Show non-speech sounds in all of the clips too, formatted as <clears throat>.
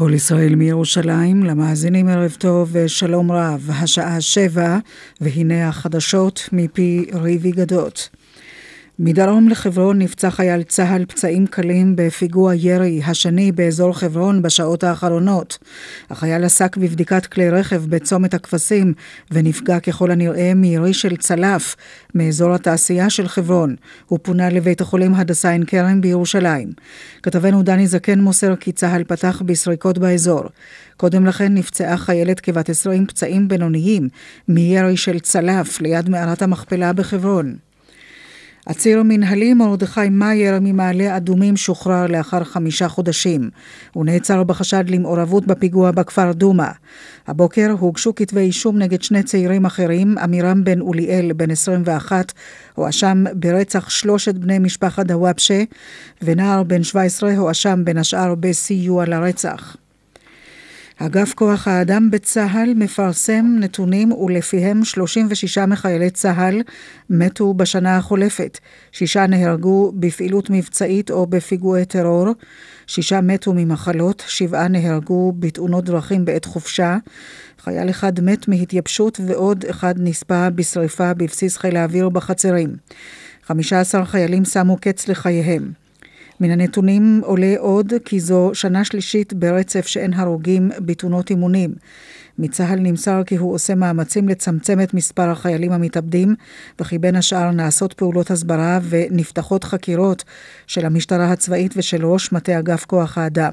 כל ישראל מירושלים, למאזינים ערב טוב ושלום רב, השעה שבע, והנה החדשות מפי ריבי גדות. מדרום לחברון נפצע חייל צה"ל פצעים קלים בפיגוע ירי השני באזור חברון בשעות האחרונות. החייל עסק בבדיקת כלי רכב בצומת הכבשים ונפגע ככל הנראה מירי של צלף מאזור התעשייה של חברון. הוא פונה לבית החולים הדסה עין כרם בירושלים. כתבנו דני זקן מוסר כי צה"ל פתח בסריקות באזור. קודם לכן נפצעה חיילת כבת 20 פצעים בינוניים מירי של צלף ליד מערת המכפלה בחברון. הציר המנהלי מרדכי מאייר ממעלה אדומים שוחרר לאחר חמישה חודשים. הוא נעצר בחשד למעורבות בפיגוע בכפר דומא. הבוקר הוגשו כתבי אישום נגד שני צעירים אחרים, עמירם בן אוליאל, בן 21, הואשם ברצח שלושת בני משפחת דוואבשה, ונער בן 17 הואשם בין השאר בסיוע לרצח. אגף כוח האדם בצה"ל מפרסם נתונים ולפיהם 36 מחיילי צה"ל מתו בשנה החולפת. שישה נהרגו בפעילות מבצעית או בפיגועי טרור, שישה מתו ממחלות, שבעה נהרגו בתאונות דרכים בעת חופשה, חייל אחד מת מהתייבשות ועוד אחד נספה בשרפה בבסיס חיל האוויר בחצרים. 15 חיילים שמו קץ לחייהם. מן הנתונים עולה עוד כי זו שנה שלישית ברצף שאין הרוגים בתאונות אימונים. מצה"ל נמסר כי הוא עושה מאמצים לצמצם את מספר החיילים המתאבדים, וכי בין השאר נעשות פעולות הסברה ונפתחות חקירות של המשטרה הצבאית ושל ראש מטה אגף כוח האדם.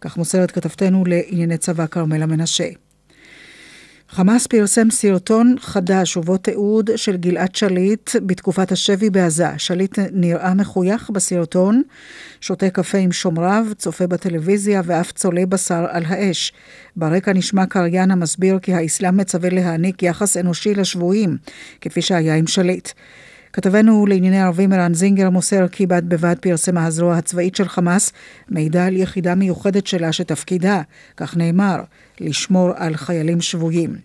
כך מוסרת כתבתנו לענייני צבא כרמלה מנשה. חמאס פרסם סרטון חדש ובו תיעוד של גלעד שליט בתקופת השבי בעזה. שליט נראה מחוייך בסרטון, שותה קפה עם שומריו, צופה בטלוויזיה ואף צולה בשר על האש. ברקע נשמע קריין המסביר כי האסלאם מצווה להעניק יחס אנושי לשבויים, כפי שהיה עם שליט. כתבנו לענייני ערבים ערן זינגר מוסר כי בד בבד פרסמה הזרוע הצבאית של חמאס מידע על יחידה מיוחדת שלה שתפקידה, כך נאמר, לשמור על חיילים שבויים.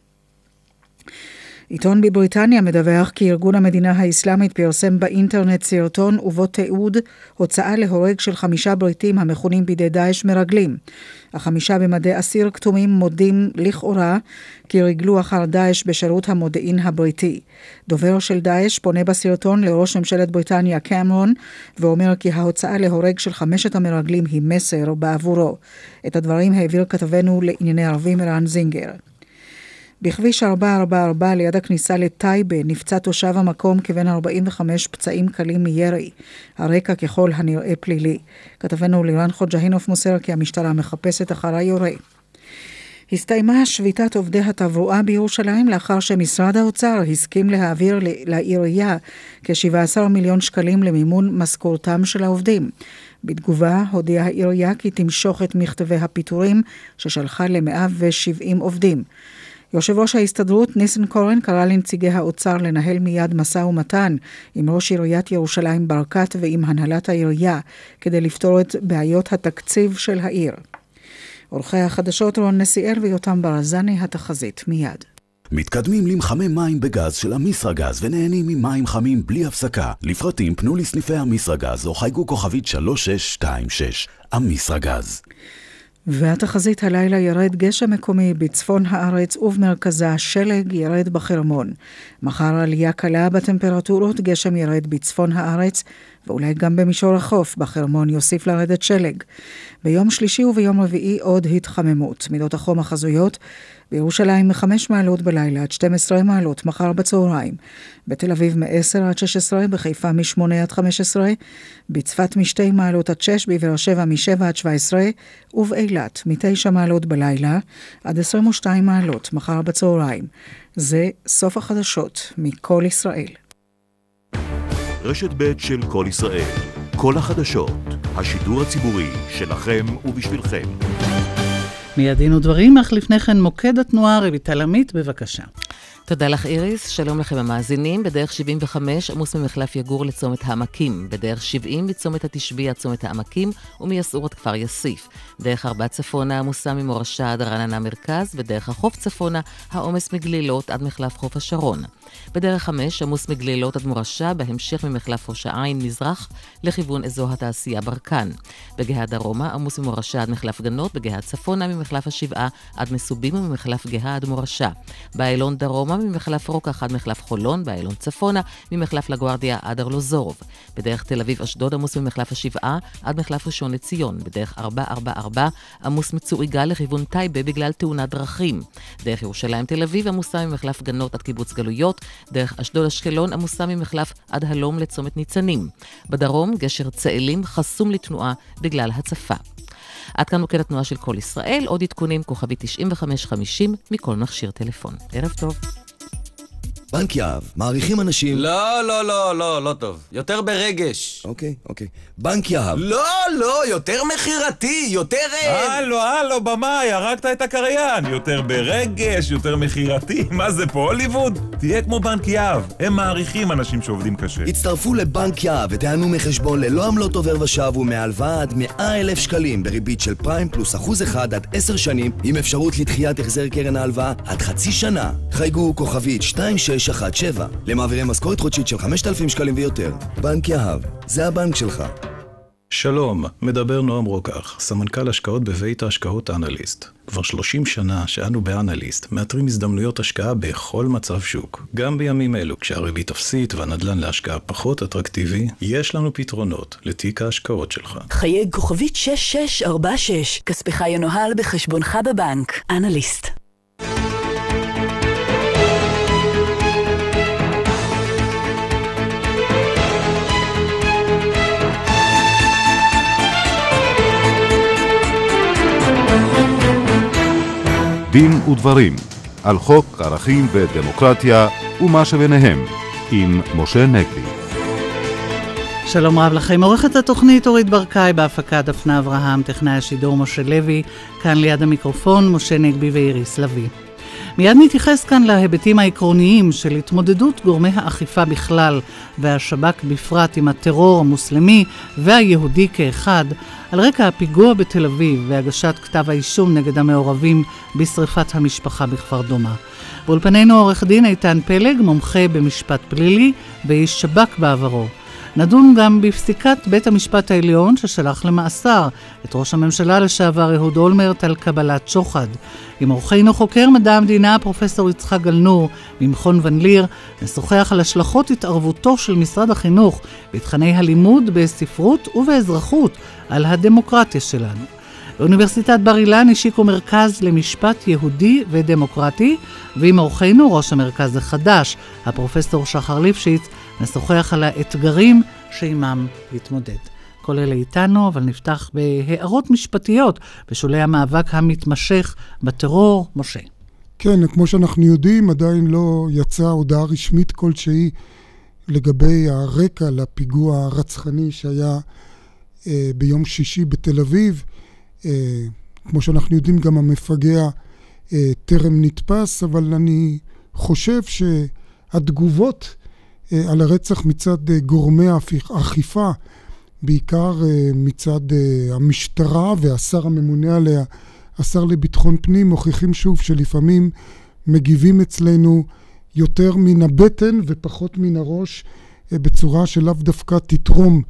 עיתון בבריטניה מדווח כי ארגון המדינה האסלאמית פרסם באינטרנט סרטון ובו תיעוד הוצאה להורג של חמישה בריטים המכונים בידי דאעש מרגלים. החמישה במדי אסיר כתומים מודים לכאורה כי ריגלו אחר דאעש בשירות המודיעין הבריטי. דובר של דאעש פונה בסרטון לראש ממשלת בריטניה קמרון ואומר כי ההוצאה להורג של חמשת המרגלים היא מסר בעבורו. את הדברים העביר כתבנו לענייני ערבים ערן זינגר. בכביש 444 ליד הכניסה לטייבה נפצע תושב המקום כבן 45 פצעים קלים מירי. הרקע ככל הנראה פלילי. כתבנו לירן חוג'הינוף מוסר כי המשטרה מחפשת אחר היורה. הסתיימה שביתת עובדי התברואה בירושלים לאחר שמשרד האוצר הסכים להעביר לעירייה כ-17 מיליון שקלים למימון משכורתם של העובדים. בתגובה הודיעה העירייה כי תמשוך את מכתבי הפיטורים ששלחה ל-170 עובדים. יושב ראש ההסתדרות ניסנקורן קרא לנציגי האוצר לנהל מיד משא ומתן עם ראש עיריית ירושלים ברקת ועם הנהלת העירייה כדי לפתור את בעיות התקציב של העיר. עורכי החדשות רון נסיאל ויותם ברזני, התחזית מיד. מתקדמים למחמם מים בגז של אמיסרגז ונהנים ממים חמים בלי הפסקה. לפרטים פנו לסניפי אמיסרגז או חייגו כוכבית 3626. אמיסרגז. והתחזית הלילה ירד גשם מקומי בצפון הארץ ובמרכזה, שלג ירד בחרמון. מחר עלייה קלה בטמפרטורות, גשם ירד בצפון הארץ ואולי גם במישור החוף, בחרמון יוסיף לרדת שלג. ביום שלישי וביום רביעי עוד התחממות. מידות החום החזויות בירושלים מ-5 מעלות בלילה עד 12 מעלות מחר בצהריים. בתל אביב מ-10 עד 16, בחיפה מ-8 עד 15, בצפת מ-2 מעלות עד 6, בבאר שבע מ-7 עד 17, ובאילת מ-9 מעלות בלילה עד 22 מעלות מחר בצהריים. זה סוף החדשות מכל ישראל. רשת ב' של כל ישראל. כל החדשות. השידור הציבורי שלכם ובשבילכם. מיד דין ודברים, אך לפני כן מוקד התנועה, רויטל עמית, בבקשה. תודה לך איריס, שלום לכם המאזינים. בדרך 75 עמוס ממחלף יגור לצומת העמקים, בדרך 70 מצומת התשבי עד צומת העמקים ומיסעור עד כפר יאסיף. דרך 4 צפונה עמוסה ממורשה עד רעננה מרכז, בדרך החוף צפונה העומס מגלילות עד מחלף חוף השרון. בדרך 5 עמוס מגלילות עד מורשה, בהמשך ממחלף ראש העין מזרח לכיוון אזור התעשייה ברקן. בגאה דרומה עמוס ממורשה עד מחלף גנות, בגאה צפונה ממחלף השבעה עד מסובים וממחלף גאה עד מורשה. באיילון דרומה ממחלף רוקח עד מחלף חולון, באיילון צפונה, ממחלף לגוארדיה עד ארלוזורוב. בדרך תל אביב-אשדוד עמוס ממחלף השבעה עד מחלף ראשון לציון. בדרך 444 עמוס מצור יגאל לכיוון טייבה בגלל תאונת דרכים. דרך ירושלים תל אביב עמוסה ממחלף גנות עד קיבוץ גלויות. דרך אשדוד-אשקלון עמוסה ממחלף עד הלום לצומת ניצנים. בדרום גשר צאלים חסום לתנועה בגלל הצפה. עד כאן מוקד התנועה של כל ישראל, עוד עדכונים כוכבי 9550 מכל מכשיר טלפון. ערב טוב. בנק יהב, מעריכים אנשים... לא, לא, לא, לא, לא טוב. יותר ברגש. אוקיי, אוקיי. בנק יהב. לא, לא, יותר מכירתי, יותר... הלו, הלו, במאי, הרגת את הקריין. יותר ברגש, יותר מכירתי. מה זה פה, הוליווד? תהיה כמו בנק יהב. הם מעריכים אנשים שעובדים קשה. הצטרפו לבנק יהב ותיהנו מחשבון ללא עמלות עובר ושב ומהלוואה עד 100 אלף שקלים בריבית של פריים פלוס אחוז אחד עד 10 שנים עם אפשרות לדחיית החזר קרן ההלוואה עד חצי שנה. חייגו כוכבית 2617 למעבירי משכורת חודשית של 5,000 שקלים ויותר. בנק יהב, זה הבנק שלך. שלום, מדבר נועם רוקח, סמנכ"ל השקעות בבית ההשקעות אנליסט. כבר 30 שנה שאנו באנליסט מאתרים הזדמנויות השקעה בכל מצב שוק. גם בימים אלו, כשהריבית אפסית והנדל"ן להשקעה פחות אטרקטיבי, יש לנו פתרונות לתיק ההשקעות שלך. חייג כוכבית 6646, כספך ינוהל בחשבונך בבנק. אנליסט. דין ודברים על חוק ערכים ודמוקרטיה ומה שביניהם עם משה נגבי. שלום רב לכם, עורכת התוכנית אורית ברקאי בהפקה דפנה אברהם, טכנאי השידור משה לוי, כאן ליד המיקרופון משה נגבי ואיריס לביא. מיד נתייחס כאן להיבטים העקרוניים של התמודדות גורמי האכיפה בכלל והשב"כ בפרט עם הטרור המוסלמי והיהודי כאחד על רקע הפיגוע בתל אביב והגשת כתב האישום נגד המעורבים בשרפת המשפחה בכפר דומא. באולפנינו עורך דין איתן פלג, מומחה במשפט פלילי ואיש שב"כ בעברו. נדון גם בפסיקת בית המשפט העליון ששלח למאסר את ראש הממשלה לשעבר אהוד אולמרט על קבלת שוחד. עם אורחנו חוקר מדע המדינה פרופסור יצחק גלנור ממכון ון ליר, נשוחח על השלכות התערבותו של משרד החינוך בתכני הלימוד בספרות ובאזרחות על הדמוקרטיה שלנו. באוניברסיטת בר אילן השיקו מרכז למשפט יהודי ודמוקרטי, ועם אורחנו ראש המרכז החדש, הפרופסור שחר ליפשיץ, נשוחח על האתגרים שעימם להתמודד. כל אלה איתנו, אבל נפתח בהערות משפטיות בשולי המאבק המתמשך בטרור. משה. כן, כמו שאנחנו יודעים, עדיין לא יצאה הודעה רשמית כלשהי לגבי הרקע לפיגוע הרצחני שהיה אה, ביום שישי בתל אביב. אה, כמו שאנחנו יודעים, גם המפגע אה, טרם נתפס, אבל אני חושב שהתגובות על הרצח מצד אה, גורמי האכיפה, בעיקר אה, מצד אה, המשטרה והשר הממונה עליה, השר לביטחון פנים, מוכיחים שוב שלפעמים מגיבים אצלנו יותר מן הבטן ופחות מן הראש, אה, בצורה שלאו דווקא תתרום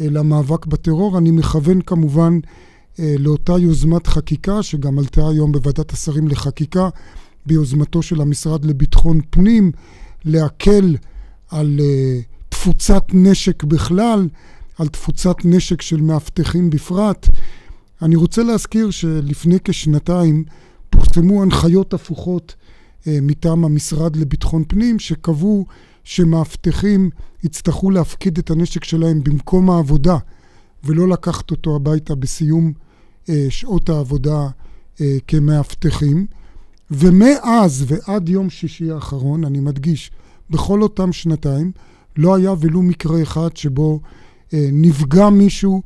אה, למאבק בטרור. אני מכוון כמובן אה, לאותה יוזמת חקיקה שגם עלתה היום בוועדת השרים לחקיקה ביוזמתו של המשרד לביטחון פנים להקל על uh, תפוצת נשק בכלל, על תפוצת נשק של מאבטחים בפרט. אני רוצה להזכיר שלפני כשנתיים פורסמו הנחיות הפוכות uh, מטעם המשרד לביטחון פנים שקבעו שמאבטחים יצטרכו להפקיד את הנשק שלהם במקום העבודה ולא לקחת אותו הביתה בסיום uh, שעות העבודה כמאבטחים. ומאז ועד יום שישי האחרון, אני מדגיש, בכל אותם שנתיים לא היה ולו מקרה אחד שבו אה, נפגע מישהו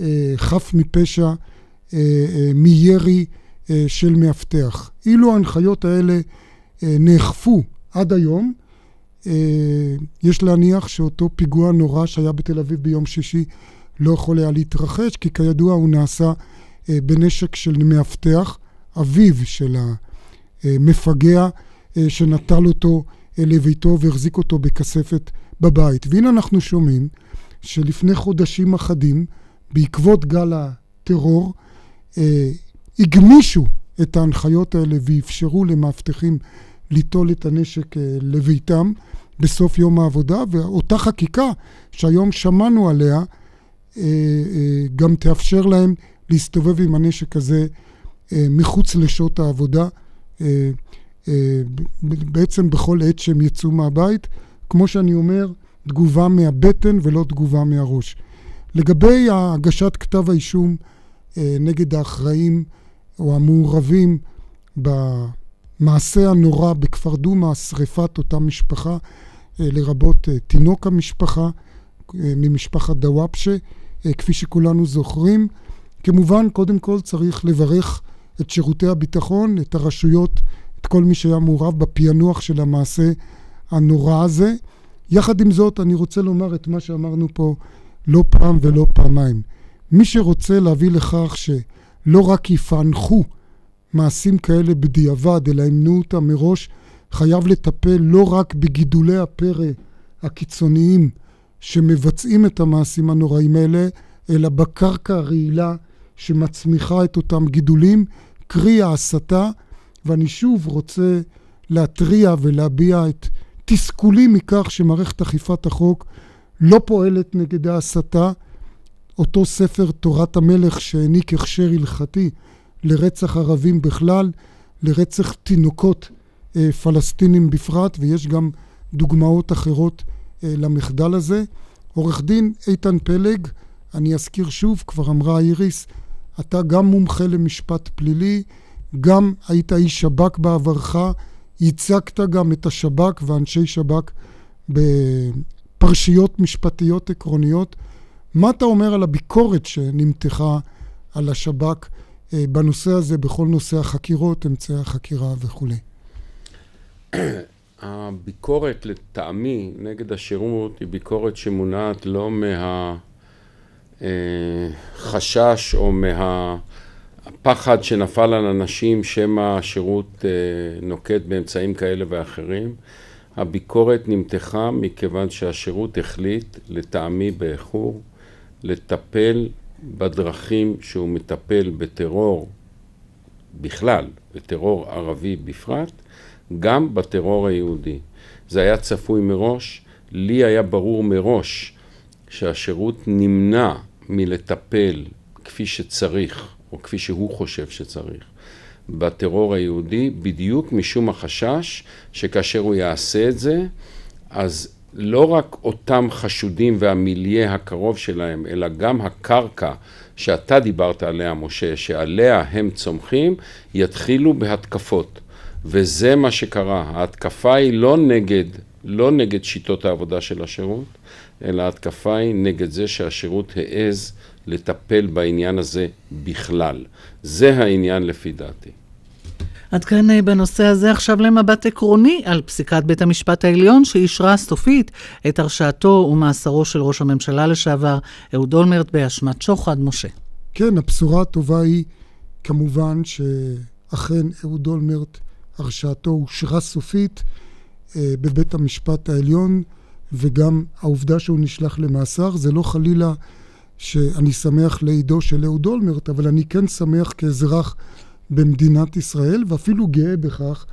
אה, חף מפשע אה, אה, מירי אה, של מאבטח. אילו ההנחיות האלה אה, נאכפו עד היום. אה, יש להניח שאותו פיגוע נורא שהיה בתל אביב ביום שישי לא יכול היה להתרחש, כי כידוע הוא נעשה אה, בנשק של מאבטח, אביו של המפגע שנטל אותו לביתו והחזיק אותו בכספת בבית. והנה אנחנו שומעים שלפני חודשים אחדים, בעקבות גל הטרור, הגמישו את ההנחיות האלה ואפשרו למאבטחים ליטול את הנשק אה, לביתם בסוף יום העבודה, ואותה חקיקה שהיום שמענו עליה, אה, אה, גם תאפשר להם להסתובב עם הנשק הזה מחוץ לשעות העבודה, בעצם בכל עת שהם יצאו מהבית. כמו שאני אומר, תגובה מהבטן ולא תגובה מהראש. לגבי הגשת כתב האישום נגד האחראים או המעורבים במעשה הנורא בכפר דומא, שריפת אותה משפחה, אה, לרבות אה, תינוק המשפחה אה, ממשפחת דוואפשה, כפי שכולנו זוכרים. כמובן, קודם כל צריך לברך את שירותי הביטחון, את הרשויות, את כל מי שהיה מעורב בפענוח של המעשה הנורא הזה. יחד עם זאת, אני רוצה לומר את מה שאמרנו פה לא פעם ולא פעמיים. מי שרוצה להביא לכך ש... לא רק יפענחו מעשים כאלה בדיעבד, אלא ימנעו אותם מראש, חייב לטפל לא רק בגידולי הפרא הקיצוניים שמבצעים את המעשים הנוראים האלה, אלא בקרקע הרעילה שמצמיחה את אותם גידולים, קרי ההסתה, ואני שוב רוצה להתריע ולהביע את תסכולי מכך שמערכת אכיפת החוק לא פועלת נגד ההסתה, אותו ספר תורת המלך שהעניק הכשר הלכתי לרצח ערבים בכלל, לרצח תינוקות אה, פלסטינים בפרט, ויש גם דוגמאות אחרות אה, למחדל הזה. עורך דין איתן פלג, אני אזכיר שוב, כבר אמרה איריס, אתה גם מומחה למשפט פלילי, גם היית איש שב"כ בעברך, ייצגת גם את השב"כ ואנשי שב"כ בפרשיות משפטיות עקרוניות. מה אתה אומר על הביקורת שנמתחה על השב"כ אה, בנושא הזה, בכל נושא החקירות, אמצעי החקירה וכולי? <clears throat> הביקורת לטעמי נגד השירות היא ביקורת שמונעת לא מהחשש אה, או מהפחד שנפל על אנשים שמא השירות אה, נוקט באמצעים כאלה ואחרים. הביקורת נמתחה מכיוון שהשירות החליט, לטעמי באיחור, לטפל בדרכים שהוא מטפל בטרור בכלל, בטרור ערבי בפרט, גם בטרור היהודי. זה היה צפוי מראש, לי היה ברור מראש שהשירות נמנע מלטפל כפי שצריך, או כפי שהוא חושב שצריך, בטרור היהודי, בדיוק משום החשש שכאשר הוא יעשה את זה, אז לא רק אותם חשודים והמיליה הקרוב שלהם, אלא גם הקרקע שאתה דיברת עליה, משה, שעליה הם צומחים, יתחילו בהתקפות. וזה מה שקרה. ההתקפה היא לא נגד, לא נגד שיטות העבודה של השירות, אלא ההתקפה היא נגד זה שהשירות העז לטפל בעניין הזה בכלל. זה העניין לפי דעתי. עד כאן אה, בנושא הזה עכשיו למבט עקרוני על פסיקת בית המשפט העליון שאישרה סופית את הרשעתו ומאסרו של ראש הממשלה לשעבר אהוד אולמרט באשמת שוחד. משה. כן, הבשורה הטובה היא כמובן שאכן אהוד אולמרט הרשעתו אושרה סופית אה, בבית המשפט העליון וגם העובדה שהוא נשלח למאסר זה לא חלילה שאני שמח לעידו של אהוד אולמרט, אבל אני כן שמח כאזרח במדינת ישראל, ואפילו גאה בכך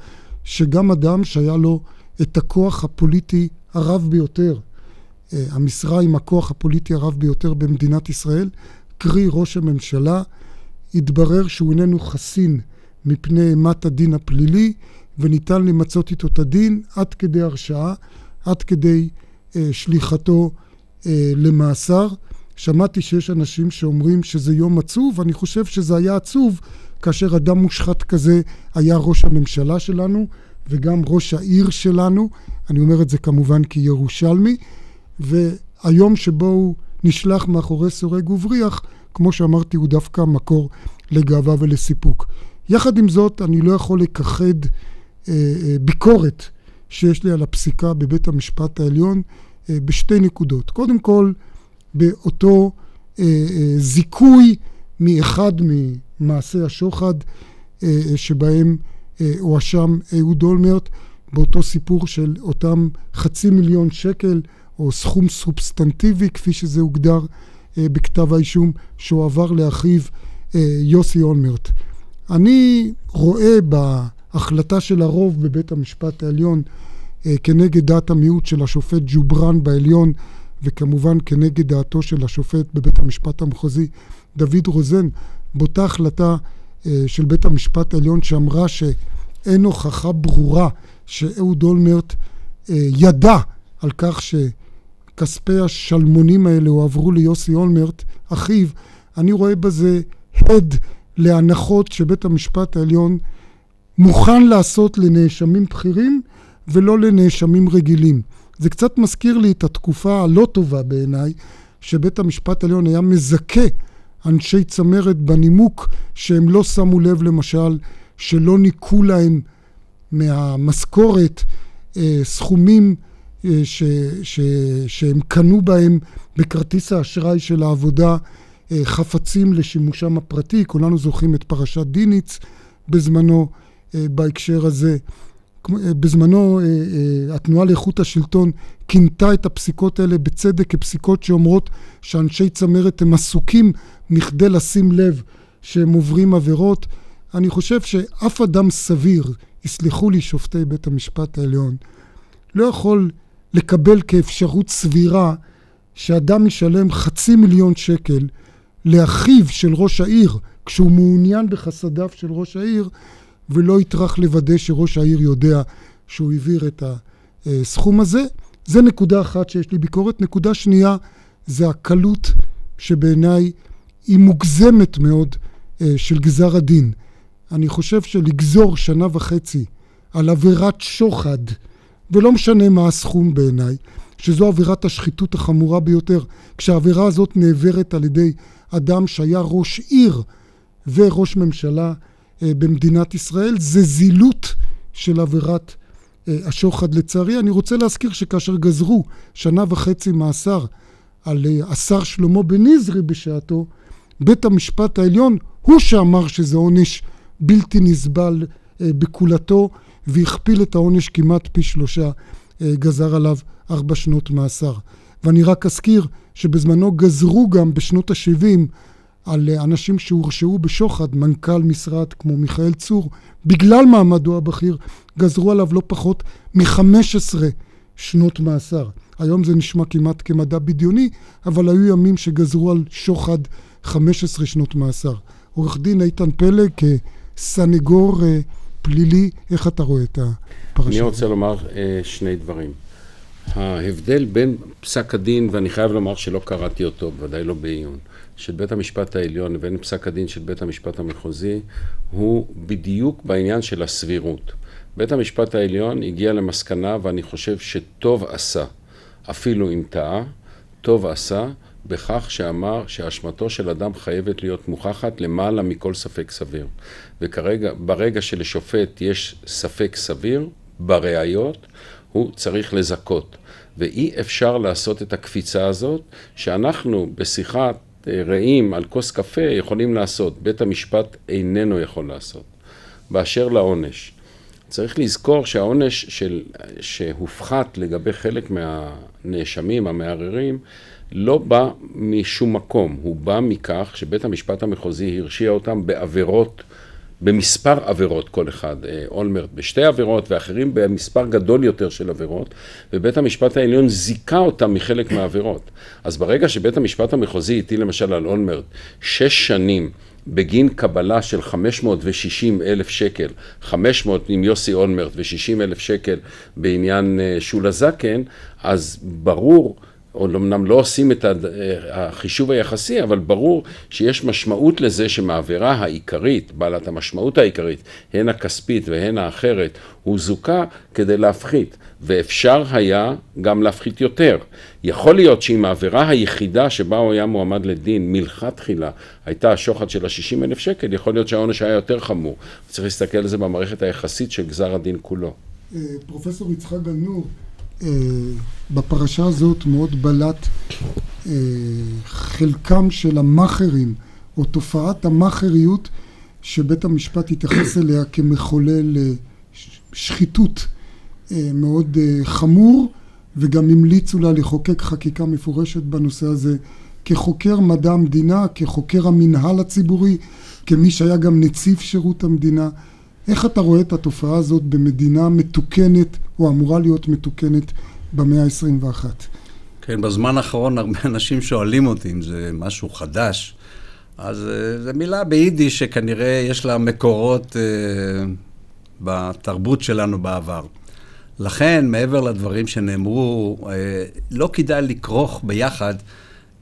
שגם אדם שהיה לו את הכוח הפוליטי הרב ביותר, אה, המשרה עם הכוח הפוליטי הרב ביותר במדינת ישראל, קרי ראש הממשלה, התברר שהוא איננו חסין מפני אימת הדין הפלילי, וניתן למצות איתו את הדין עד כדי הרשעה, עד כדי אה, שליחתו אה, למאסר. שמעתי שיש אנשים שאומרים שזה יום עצוב, אני חושב שזה היה עצוב כאשר אדם מושחת כזה היה ראש הממשלה שלנו וגם ראש העיר שלנו, אני אומר את זה כמובן כירושלמי, והיום שבו הוא נשלח מאחורי סורג ובריח, כמו שאמרתי, הוא דווקא מקור לגאווה ולסיפוק. יחד עם זאת, אני לא יכול לכחד אה, אה, ביקורת שיש לי על הפסיקה בבית המשפט העליון אה, בשתי נקודות. קודם כל, באותו אה, אה, זיכוי מאחד ממעשי השוחד אה, שבהם אה, הואשם אהוד אולמרט, באותו סיפור של אותם חצי מיליון שקל, או סכום סובסטנטיבי, כפי שזה הוגדר אה, בכתב האישום, שהועבר לאחיו אה, יוסי אולמרט. אני רואה בהחלטה של הרוב בבית המשפט העליון אה, כנגד דעת המיעוט של השופט ג'ובראן בעליון, וכמובן כנגד דעתו של השופט בבית המשפט המחוזי דוד רוזן, באותה החלטה של בית המשפט העליון שאמרה שאין הוכחה ברורה שאהוד אולמרט ידע על כך שכספי השלמונים האלה הועברו ליוסי אולמרט, אחיו, אני רואה בזה הד להנחות שבית המשפט העליון מוכן לעשות לנאשמים בכירים ולא לנאשמים רגילים. זה קצת מזכיר לי את התקופה הלא טובה בעיניי, שבית המשפט העליון היה מזכה אנשי צמרת בנימוק שהם לא שמו לב למשל שלא ניכו להם מהמשכורת אה, סכומים אה, ש, ש, שהם קנו בהם בכרטיס האשראי של העבודה אה, חפצים לשימושם הפרטי. כולנו זוכרים את פרשת דיניץ בזמנו אה, בהקשר הזה. בזמנו התנועה לאיכות השלטון כינתה את הפסיקות האלה בצדק כפסיקות שאומרות שאנשי צמרת הם עסוקים מכדי לשים לב שהם עוברים עבירות. אני חושב שאף אדם סביר, יסלחו לי שופטי בית המשפט העליון, לא יכול לקבל כאפשרות סבירה שאדם ישלם חצי מיליון שקל לאחיו של ראש העיר כשהוא מעוניין בחסדיו של ראש העיר ולא יטרח לוודא שראש העיר יודע שהוא העביר את הסכום הזה. זה נקודה אחת שיש לי ביקורת. נקודה שנייה זה הקלות שבעיניי היא מוגזמת מאוד אה, של גזר הדין. אני חושב שלגזור שנה וחצי על עבירת שוחד ולא משנה מה הסכום בעיניי, שזו עבירת השחיתות החמורה ביותר, כשהעבירה הזאת נעברת על ידי אדם שהיה ראש עיר וראש ממשלה במדינת ישראל, זה זילות של עבירת אה, השוחד. לצערי, אני רוצה להזכיר שכאשר גזרו שנה וחצי מאסר על אה, השר שלמה בניזרי בשעתו, בית המשפט העליון הוא שאמר שזה עונש בלתי נסבל בכולתו, והכפיל את העונש כמעט פי שלושה, אה, גזר עליו ארבע שנות מאסר. ואני רק אזכיר שבזמנו גזרו גם בשנות ה-70 על אה, אנשים שהורשעו בשוחד, מנכ"ל משרד כמו מיכאל צור, בגלל מעמדו הבכיר, גזרו עליו לא פחות מ-15 שנות מאסר. היום זה נשמע כמעט כמדע בדיוני, אבל היו ימים שגזרו על שוחד 15 שנות מאסר. עורך דין איתן פלג, כסנגור אה, פלילי, איך אתה רואה את הפרשה? אני רוצה לומר אה, שני דברים. ההבדל בין פסק הדין, ואני חייב לומר שלא קראתי אותו, בוודאי לא בעיון, של בית המשפט העליון לבין פסק הדין של בית המשפט המחוזי, הוא בדיוק בעניין של הסבירות. בית המשפט העליון הגיע למסקנה, ואני חושב שטוב עשה, אפילו אם טעה, טוב עשה בכך שאמר שאשמתו של אדם חייבת להיות מוכחת למעלה מכל ספק סביר. וכרגע, ברגע שלשופט יש ספק סביר בראיות, הוא צריך לזכות. ואי אפשר לעשות את הקפיצה הזאת, שאנחנו בשיחת רעים על כוס קפה יכולים לעשות, בית המשפט איננו יכול לעשות. באשר לעונש, צריך לזכור שהעונש של, שהופחת לגבי חלק מהנאשמים, המערערים, לא בא משום מקום, הוא בא מכך שבית המשפט המחוזי הרשיע אותם בעבירות, במספר עבירות כל אחד, אה, אולמרט בשתי עבירות ואחרים במספר גדול יותר של עבירות, ובית המשפט העליון זיכה אותם מחלק מהעבירות. אז ברגע שבית המשפט המחוזי הטיל למשל על אולמרט שש שנים בגין קבלה של 560 אלף שקל, 500 עם יוסי אולמרט ו-60 אלף שקל בעניין אה, שולה זקן, אז ברור או אמנם לא עושים את החישוב היחסי, אבל ברור שיש משמעות לזה שמעבירה העיקרית, בעלת המשמעות העיקרית, הן הכספית והן האחרת, הוא זוכה כדי להפחית, ואפשר היה גם להפחית יותר. יכול להיות שאם העבירה היחידה שבה הוא היה מועמד לדין מלכתחילה הייתה השוחד של ה-60 אלף שקל, יכול להיות שהעונש היה יותר חמור. צריך להסתכל על זה במערכת היחסית של גזר הדין כולו. פרופסור יצחק גנור, בפרשה הזאת מאוד בלט חלקם של המאכערים, או תופעת המאכעריות שבית המשפט התייחס אליה כמחולל שחיתות מאוד חמור וגם המליצו לה לחוקק חקיקה מפורשת בנושא הזה כחוקר מדע המדינה, כחוקר המנהל הציבורי, כמי שהיה גם נציב שירות המדינה. איך אתה רואה את התופעה הזאת במדינה מתוקנת, או אמורה להיות מתוקנת, במאה ה-21? כן, בזמן האחרון הרבה אנשים שואלים אותי אם זה משהו חדש. אז זו מילה ביידיש שכנראה יש לה מקורות אה, בתרבות שלנו בעבר. לכן, מעבר לדברים שנאמרו, אה, לא כדאי לכרוך ביחד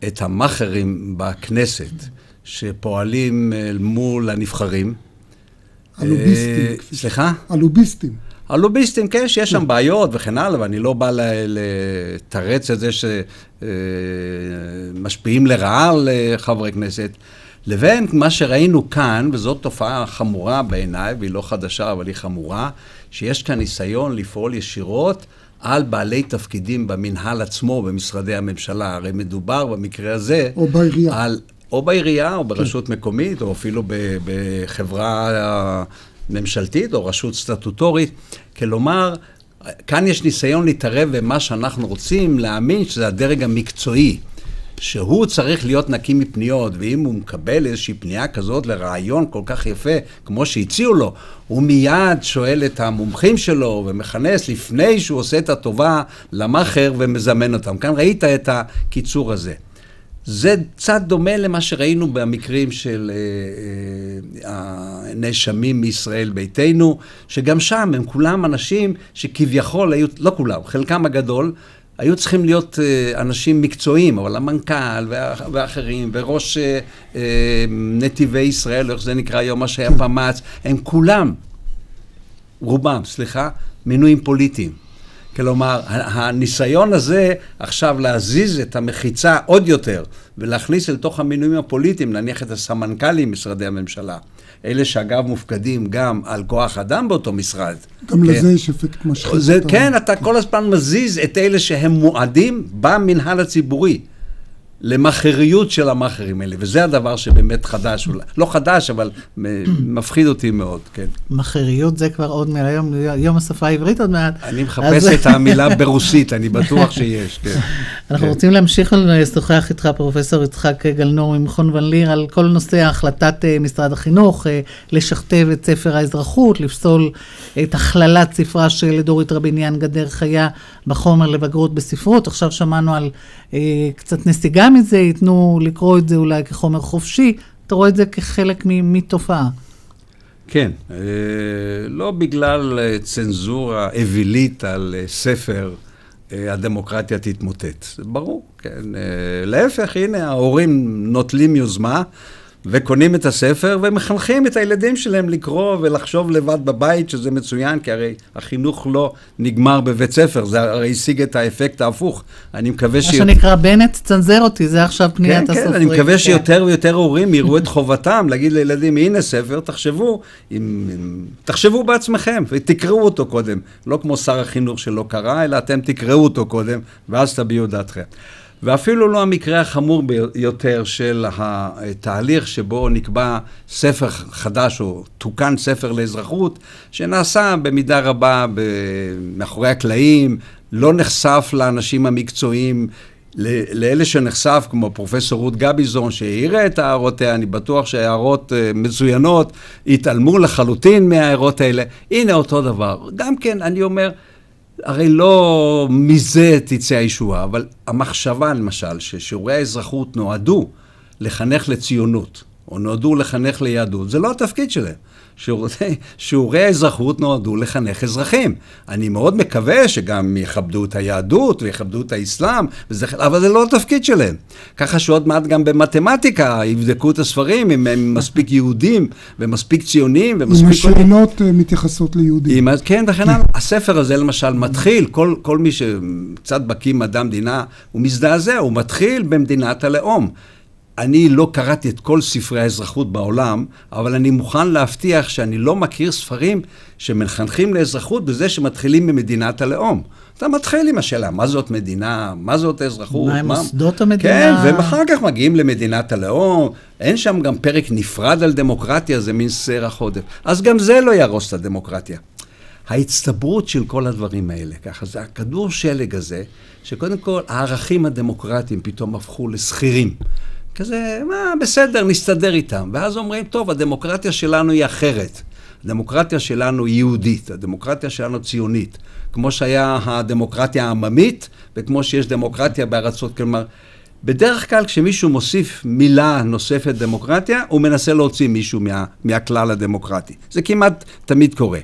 את המאכערים בכנסת, שפועלים מול הנבחרים. הלוביסטים. אה, סליחה? הלוביסטים. הלוביסטים, כן, שיש שם בעיות וכן הלאה, ואני לא בא לתרץ את זה שמשפיעים לרעה על חברי כנסת. לבין מה שראינו כאן, וזאת תופעה חמורה בעיניי, והיא לא חדשה, אבל היא חמורה, שיש כאן ניסיון לפעול ישירות על בעלי תפקידים במנהל עצמו, במשרדי הממשלה. הרי מדובר במקרה הזה... או בעירייה. על, או בעירייה, או ברשות כן. מקומית, או אפילו בחברה ממשלתית, או רשות סטטוטורית. כלומר, כאן יש ניסיון להתערב במה שאנחנו רוצים להאמין שזה הדרג המקצועי. שהוא צריך להיות נקי מפניות, ואם הוא מקבל איזושהי פנייה כזאת לרעיון כל כך יפה, כמו שהציעו לו, הוא מיד שואל את המומחים שלו ומכנס לפני שהוא עושה את הטובה למאכר ומזמן אותם. כאן ראית את הקיצור הזה. זה קצת דומה למה שראינו במקרים של אה, אה, הנאשמים מישראל ביתנו, שגם שם הם כולם אנשים שכביכול היו, לא כולם, חלקם הגדול, היו צריכים להיות אה, אנשים מקצועיים, אבל המנכ"ל ואחרים, וראש נתיבי ישראל, איך זה נקרא היום, מה שהיה <laughs> פמ"ץ, הם כולם, רובם, סליחה, מינויים פוליטיים. כלומר, הניסיון הזה עכשיו להזיז את המחיצה עוד יותר ולהכניס אל תוך המינויים הפוליטיים, נניח את הסמנכ"לים משרדי הממשלה, אלה שאגב מופקדים גם על כוח אדם באותו משרד. גם כן. לזה יש אפקט משחית. כן, אתה כל הזמן מזיז את אלה שהם מועדים במנהל הציבורי. למאכריות של המאכרים האלה, וזה הדבר שבאמת חדש, לא חדש, אבל <clears throat> מפחיד אותי מאוד, כן. מאכריות זה כבר עוד מהיום, יום השפה העברית עוד מעט. אני מחפש את המילה <laughs> ברוסית, אני בטוח שיש, כן. אנחנו רוצים להמשיך לשוחח איתך, פרופסור יצחק גלנור ממכון ון ליר, על כל נושא החלטת אה, משרד החינוך, אה, לשכתב את ספר האזרחות, לפסול את הכללת ספרה של דורית רביניאן גדר חיה בחומר לבגרות בספרות. עכשיו שמענו על אה, קצת נסיגה מזה, ייתנו לקרוא את זה אולי כחומר חופשי. אתה רואה את זה כחלק מתופעה. כן, אה, לא בגלל אה, צנזורה אווילית על אה, ספר, הדמוקרטיה תתמוטט. זה ברור, כן. להפך, הנה, ההורים נוטלים יוזמה. וקונים את הספר ומחנכים את הילדים שלהם לקרוא ולחשוב לבד בבית, שזה מצוין, כי הרי החינוך לא נגמר בבית ספר, זה הרי השיג את האפקט ההפוך. אני מקווה ש... מה שנקרא, בנט, צנזר אותי, זה עכשיו פניית כן, הסופרים. כן, אני מקווה כן. שיותר ויותר הורים יראו את חובתם להגיד לילדים, הנה ספר, תחשבו, אם, תחשבו בעצמכם ותקראו אותו קודם. לא כמו שר החינוך שלא קרא, אלא אתם תקראו אותו קודם, ואז תביעו דעתכם. ואפילו לא המקרה החמור ביותר של התהליך שבו נקבע ספר חדש או תוקן ספר לאזרחות, שנעשה במידה רבה מאחורי הקלעים, לא נחשף לאנשים המקצועיים. לאלה שנחשף, כמו פרופסור רות גביזון, שהעירה את הערותיה, אני בטוח שהערות אה, מצוינות, התעלמו לחלוטין מההערות האלה. הנה אותו דבר. גם כן, אני אומר, הרי לא מזה תצא הישועה, אבל המחשבה למשל, ששיעורי האזרחות נועדו לחנך לציונות, או נועדו לחנך ליהדות, זה לא התפקיד שלהם. שיעורי, שיעורי האזרחות נועדו לחנך אזרחים. אני מאוד מקווה שגם יכבדו את היהדות ויכבדו את האסלאם, וזה, אבל זה לא התפקיד שלהם. ככה שעוד מעט גם במתמטיקה יבדקו את הספרים אם הם מספיק יהודים ומספיק ציונים ומספיק... אם השאלות אה, מתייחסות ליהודים. עם, כן, וכן הלאה. הספר הזה למשל מתחיל, כל, כל מי שקצת בקיא מדע המדינה, הוא מזדעזע, הוא מתחיל במדינת הלאום. אני לא קראתי את כל ספרי האזרחות בעולם, אבל אני מוכן להבטיח שאני לא מכיר ספרים שמחנכים לאזרחות בזה שמתחילים ממדינת הלאום. אתה מתחיל עם השאלה, מה זאת מדינה, מה זאת אזרחות? מה הם מוסדות המדינה? כן, ואחר כך מגיעים למדינת הלאום, אין שם גם פרק נפרד על דמוקרטיה, זה מין סרח עודף. אז גם זה לא יהרוס את הדמוקרטיה. ההצטברות של כל הדברים האלה, ככה, זה הכדור שלג הזה, שקודם כל הערכים הדמוקרטיים פתאום הפכו לשכירים. כזה, מה, בסדר, נסתדר איתם. ואז אומרים, טוב, הדמוקרטיה שלנו היא אחרת. הדמוקרטיה שלנו היא יהודית, הדמוקרטיה שלנו ציונית. כמו שהיה הדמוקרטיה העממית, וכמו שיש דמוקרטיה בארצות, כלומר, בדרך כלל כשמישהו מוסיף מילה נוספת דמוקרטיה, הוא מנסה להוציא מישהו מה, מהכלל הדמוקרטי. זה כמעט תמיד קורה.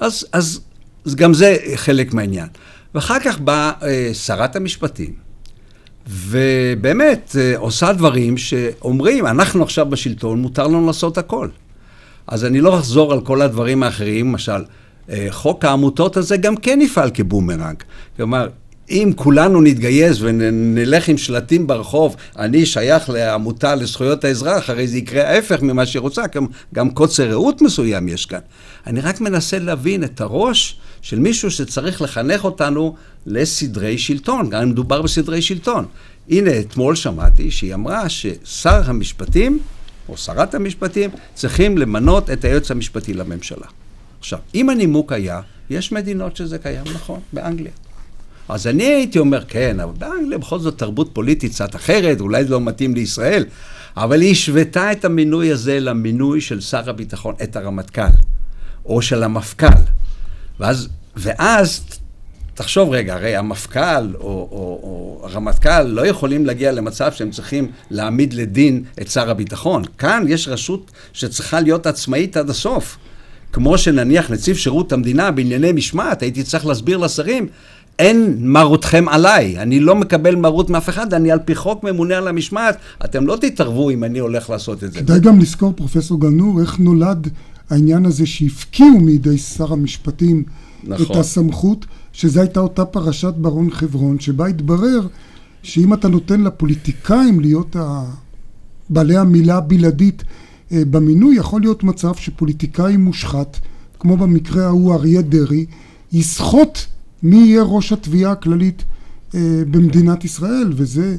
אז, אז, אז גם זה חלק מהעניין. ואחר כך באה אה, שרת המשפטים, ובאמת אה, עושה דברים שאומרים, אנחנו עכשיו בשלטון, מותר לנו לעשות הכל. אז אני לא אחזור על כל הדברים האחרים, למשל, אה, חוק העמותות הזה גם כן יפעל כבומרנג. כלומר, אם כולנו נתגייס ונלך עם שלטים ברחוב, אני שייך לעמותה לזכויות האזרח, הרי זה יקרה ההפך ממה שהיא רוצה, גם, גם קוצר ראות מסוים יש כאן. אני רק מנסה להבין את הראש של מישהו שצריך לחנך אותנו לסדרי שלטון, גם אם מדובר בסדרי שלטון. הנה, אתמול שמעתי שהיא אמרה ששר המשפטים, או שרת המשפטים, צריכים למנות את היועץ המשפטי לממשלה. עכשיו, אם הנימוק היה, יש מדינות שזה קיים, נכון, באנגליה. אז אני הייתי אומר, כן, אבל באנגליה בכל זאת תרבות פוליטית קצת אחרת, אולי זה לא מתאים לישראל, אבל היא השוותה את המינוי הזה למינוי של שר הביטחון, את הרמטכ"ל, או של המפכ"ל. ואז, ואז תחשוב רגע, הרי המפכ"ל או, או, או הרמטכ"ל לא יכולים להגיע למצב שהם צריכים להעמיד לדין את שר הביטחון. כאן יש רשות שצריכה להיות עצמאית עד הסוף. כמו שנניח נציב שירות המדינה בענייני משמעת, הייתי צריך להסביר לשרים, אין מרותכם עליי, אני לא מקבל מרות מאף אחד, אני על פי חוק ממונה על המשמעת, אתם לא תתערבו אם אני הולך לעשות את זה. כדאי גם לזכור, פרופסור גלנור, איך נולד העניין הזה שהפקיעו מידי שר המשפטים נכון. את הסמכות, שזו הייתה אותה פרשת ברון חברון, שבה התברר שאם אתה נותן לפוליטיקאים להיות בעלי המילה הבלעדית אה, במינוי, יכול להיות מצב שפוליטיקאי מושחת, כמו במקרה ההוא אריה דרעי, יסחוט מי יהיה ראש התביעה הכללית אה, במדינת ישראל, וזה,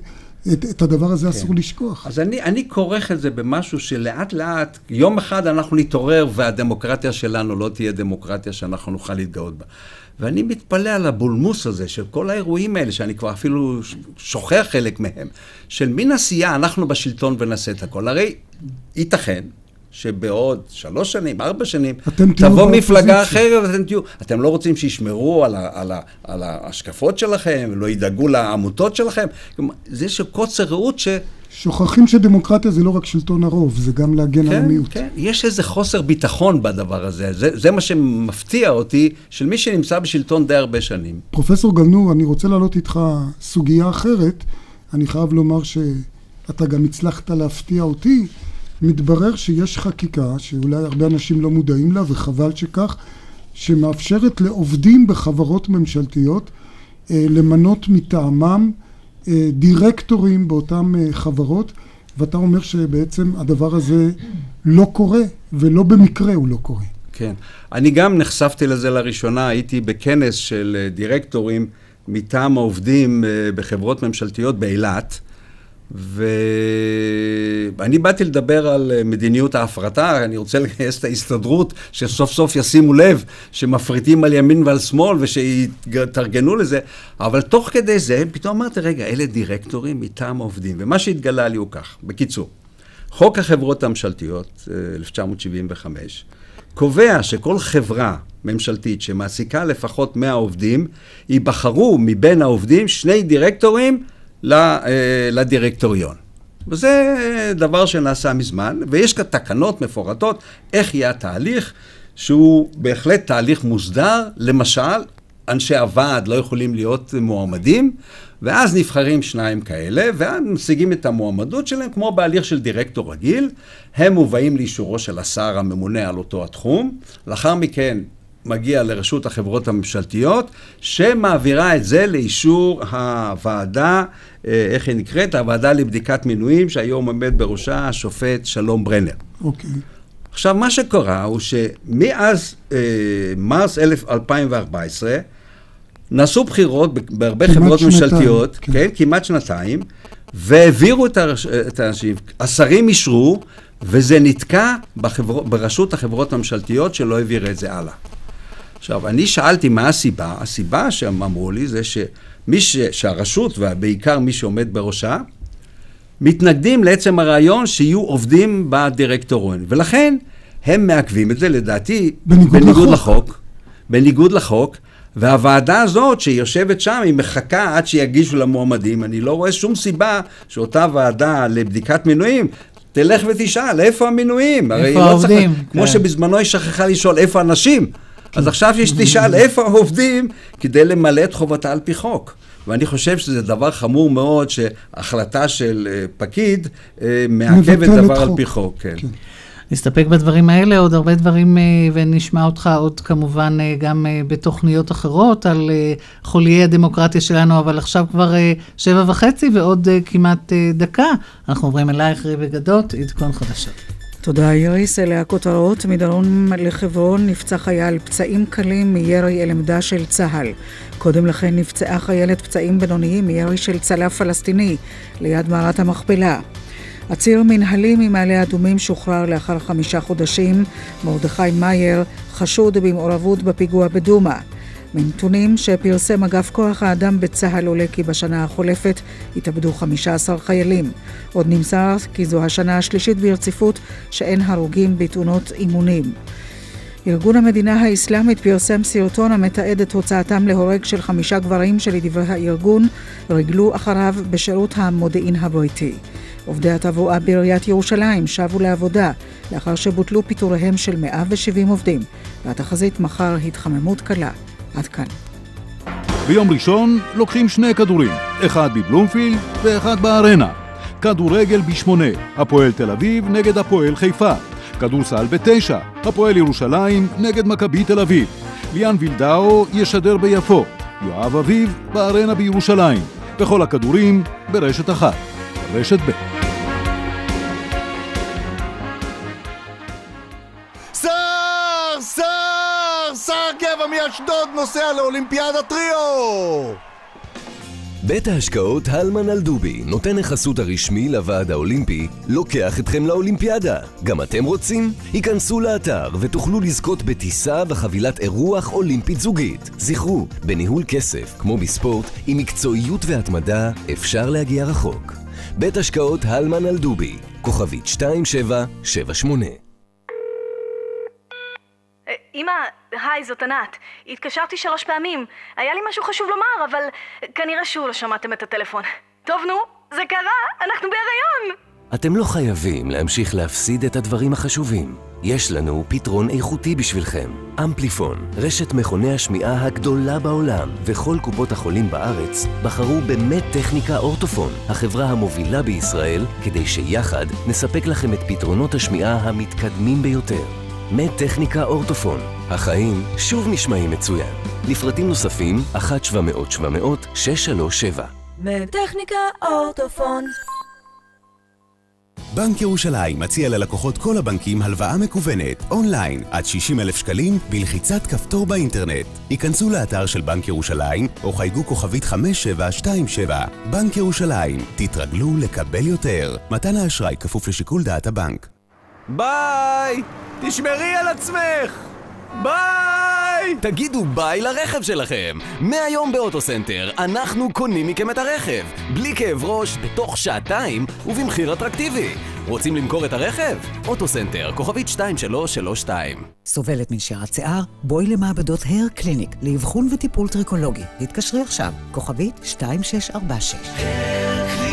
את, את הדבר הזה כן. אסור לשכוח. אז אני, אני כורך את זה במשהו שלאט לאט, יום אחד אנחנו נתעורר והדמוקרטיה שלנו לא תהיה דמוקרטיה שאנחנו נוכל להתגאות בה. ואני מתפלא על הבולמוס הזה של כל האירועים האלה, שאני כבר אפילו שוכח חלק מהם, של מין עשייה, אנחנו בשלטון ונעשה את הכל. הרי ייתכן שבעוד שלוש שנים, ארבע שנים, תבוא מפלגה אחרת ואתם תהיו... אתם לא רוצים שישמרו על, ה, על, ה, על ההשקפות שלכם, לא ידאגו לעמותות שלכם? זה שקוצר ראות ש... שוכחים שדמוקרטיה זה לא רק שלטון הרוב, זה גם להגן כן, על המיעוט. כן, יש איזה חוסר ביטחון בדבר הזה. זה, זה מה שמפתיע אותי, של מי שנמצא בשלטון די הרבה שנים. פרופסור גלנור, אני רוצה להעלות איתך סוגיה אחרת. אני חייב לומר שאתה גם הצלחת להפתיע אותי. מתברר שיש חקיקה, שאולי הרבה אנשים לא מודעים לה, וחבל שכך, שמאפשרת לעובדים בחברות ממשלתיות אה, למנות מטעמם דירקטורים באותן אה, חברות, ואתה אומר שבעצם הדבר הזה לא קורה, ולא במקרה הוא לא קורה. כן. אני גם נחשפתי לזה לראשונה, הייתי בכנס של דירקטורים מטעם העובדים בחברות ממשלתיות באילת. ואני באתי לדבר על מדיניות ההפרטה, אני רוצה לגייס את ההסתדרות, שסוף סוף ישימו לב שמפריטים על ימין ועל שמאל ושיתארגנו לזה, אבל תוך כדי זה פתאום אמרתי, רגע, אלה דירקטורים מטעם העובדים, ומה שהתגלה לי הוא כך, בקיצור, חוק החברות הממשלתיות, 1975, קובע שכל חברה ממשלתית שמעסיקה לפחות 100 עובדים, ייבחרו מבין העובדים שני דירקטורים אה, לדירקטוריון. וזה דבר שנעשה מזמן, ויש כאן תקנות מפורטות איך יהיה התהליך, שהוא בהחלט תהליך מוסדר. למשל, אנשי הוועד לא יכולים להיות מועמדים, ואז נבחרים שניים כאלה, ואז משיגים את המועמדות שלהם, כמו בהליך של דירקטור רגיל. הם מובאים לאישורו של השר הממונה על אותו התחום. לאחר מכן מגיע לרשות החברות הממשלתיות, שמעבירה את זה לאישור הוועדה, אה, איך היא נקראת? הוועדה לבדיקת מינויים, שהיום עומד בראשה השופט שלום ברנר. אוקיי. עכשיו, מה שקרה הוא שמאז אה, מרס 2014, נעשו בחירות בהרבה חברות שנתיים, ממשלתיות, כן. כן, כמעט שנתיים, והעבירו את, הרש, את האנשים, השרים אישרו, וזה נתקע בחבר, ברשות החברות הממשלתיות שלא העבירה את זה הלאה. עכשיו, אני שאלתי מה הסיבה, הסיבה שהם אמרו לי זה שמי ש, שהרשות, ובעיקר מי שעומד בראשה, מתנגדים לעצם הרעיון שיהיו עובדים בדירקטוריון, ולכן הם מעכבים את זה, לדעתי, בניגוד, בניגוד לחוק. לחוק. בניגוד לחוק, והוועדה הזאת שיושבת שם, היא מחכה עד שיגישו למועמדים. אני לא רואה שום סיבה שאותה ועדה לבדיקת מינויים תלך ותשאל, איפה המינויים? איפה העובדים? לא צריך, כמו כן. שבזמנו היא שכחה לשאול איפה הנשים. כן. אז עכשיו יש תשאל איפה העובדים כדי למלא את חובתה על פי חוק. ואני חושב שזה דבר חמור מאוד שהחלטה של אה, פקיד אה, מעכבת דבר על חוק. פי חוק. כן. נסתפק בדברים האלה, עוד הרבה דברים, אה, ונשמע אותך עוד כמובן גם בתוכניות אחרות על חוליי הדמוקרטיה שלנו, אבל עכשיו כבר שבע וחצי ועוד כמעט דקה. אנחנו עוברים אלייך, ריבי גדות, עדכון חדשות. תודה איריס, אלה הכותרות. מדרום לחברון נפצע חייל פצעים קלים מירי אל עמדה של צה"ל. קודם לכן נפצעה חיילת פצעים בינוניים מירי של צלף פלסטיני ליד מערת המכפלה. עציר מנהלי ממעלה אדומים שוחרר לאחר חמישה חודשים. מרדכי מאייר חשוד במעורבות בפיגוע בדומא. מנתונים שפרסם אגף כוח האדם בצה"ל עולה כי בשנה החולפת התאבדו 15 חיילים. עוד נמסר כי זו השנה השלישית ברציפות שאין הרוגים בתאונות אימונים. ארגון המדינה האסלאמית פרסם סרטון המתעד את הוצאתם להורג של חמישה גברים שלדברי הארגון ריגלו אחריו בשירות המודיעין הבריטי. עובדי התברואה בעיריית ירושלים שבו לעבודה לאחר שבוטלו פיטוריהם של 170 עובדים, והתחזית מחר התחממות קלה. עד כאן. ביום ראשון לוקחים שני כדורים, אחד בבלומפילד ואחד בארנה. כדורגל בשמונה, הפועל תל אביב נגד הפועל חיפה. כדורסל בתשע, הפועל ירושלים נגד מכבי תל אביב. ליאן וילדאו ישדר ביפו, יואב אביב בארנה בירושלים. וכל הכדורים ברשת אחת, רשת ב'. מאשדוד נוסע לאולימפיאדת טריו! בית ההשקעות הלמן אלדובי נותן החסות הרשמי לוועד האולימפי, לוקח אתכם לאולימפיאדה. גם אתם רוצים? היכנסו לאתר ותוכלו לזכות בטיסה וחבילת אירוח אולימפית זוגית. זכרו, בניהול כסף, כמו בספורט, עם מקצועיות והתמדה, אפשר להגיע רחוק. בית השקעות הלמן אלדובי, כוכבית 2778 אה, אמא, היי, זאת ענת. התקשרתי שלוש פעמים. היה לי משהו חשוב לומר, אבל כנראה שוב לא שמעתם את הטלפון. טוב, נו, זה קרה, אנחנו בהיריון! אתם לא חייבים להמשיך להפסיד את הדברים החשובים. יש לנו פתרון איכותי בשבילכם. אמפליפון, רשת מכוני השמיעה הגדולה בעולם, וכל קופות החולים בארץ בחרו באמת טכניקה אורטופון, החברה המובילה בישראל, כדי שיחד נספק לכם את פתרונות השמיעה המתקדמים ביותר. מטכניקה אורטופון, החיים שוב נשמעים מצוין. לפרטים נוספים, 1-700-700-637 מטכניקה אורטופון בנק ירושלים מציע ללקוחות כל הבנקים הלוואה מקוונת, אונליין, עד 60 אלף שקלים, בלחיצת כפתור באינטרנט. היכנסו לאתר של בנק ירושלים, או חייגו כוכבית 5727. בנק ירושלים, תתרגלו לקבל יותר. מתן האשראי כפוף לשיקול דעת הבנק. ביי! תשמרי על עצמך! ביי! תגידו ביי לרכב שלכם! מהיום באוטוסנטר אנחנו קונים מכם את הרכב בלי כאב ראש, בתוך שעתיים ובמחיר אטרקטיבי רוצים למכור את הרכב? אוטוסנטר, כוכבית 2332 סובלת מנשירת שיער? בואי למעבדות הר קליניק לאבחון וטיפול טריקולוגי. התקשרי עכשיו, כוכבית 2646.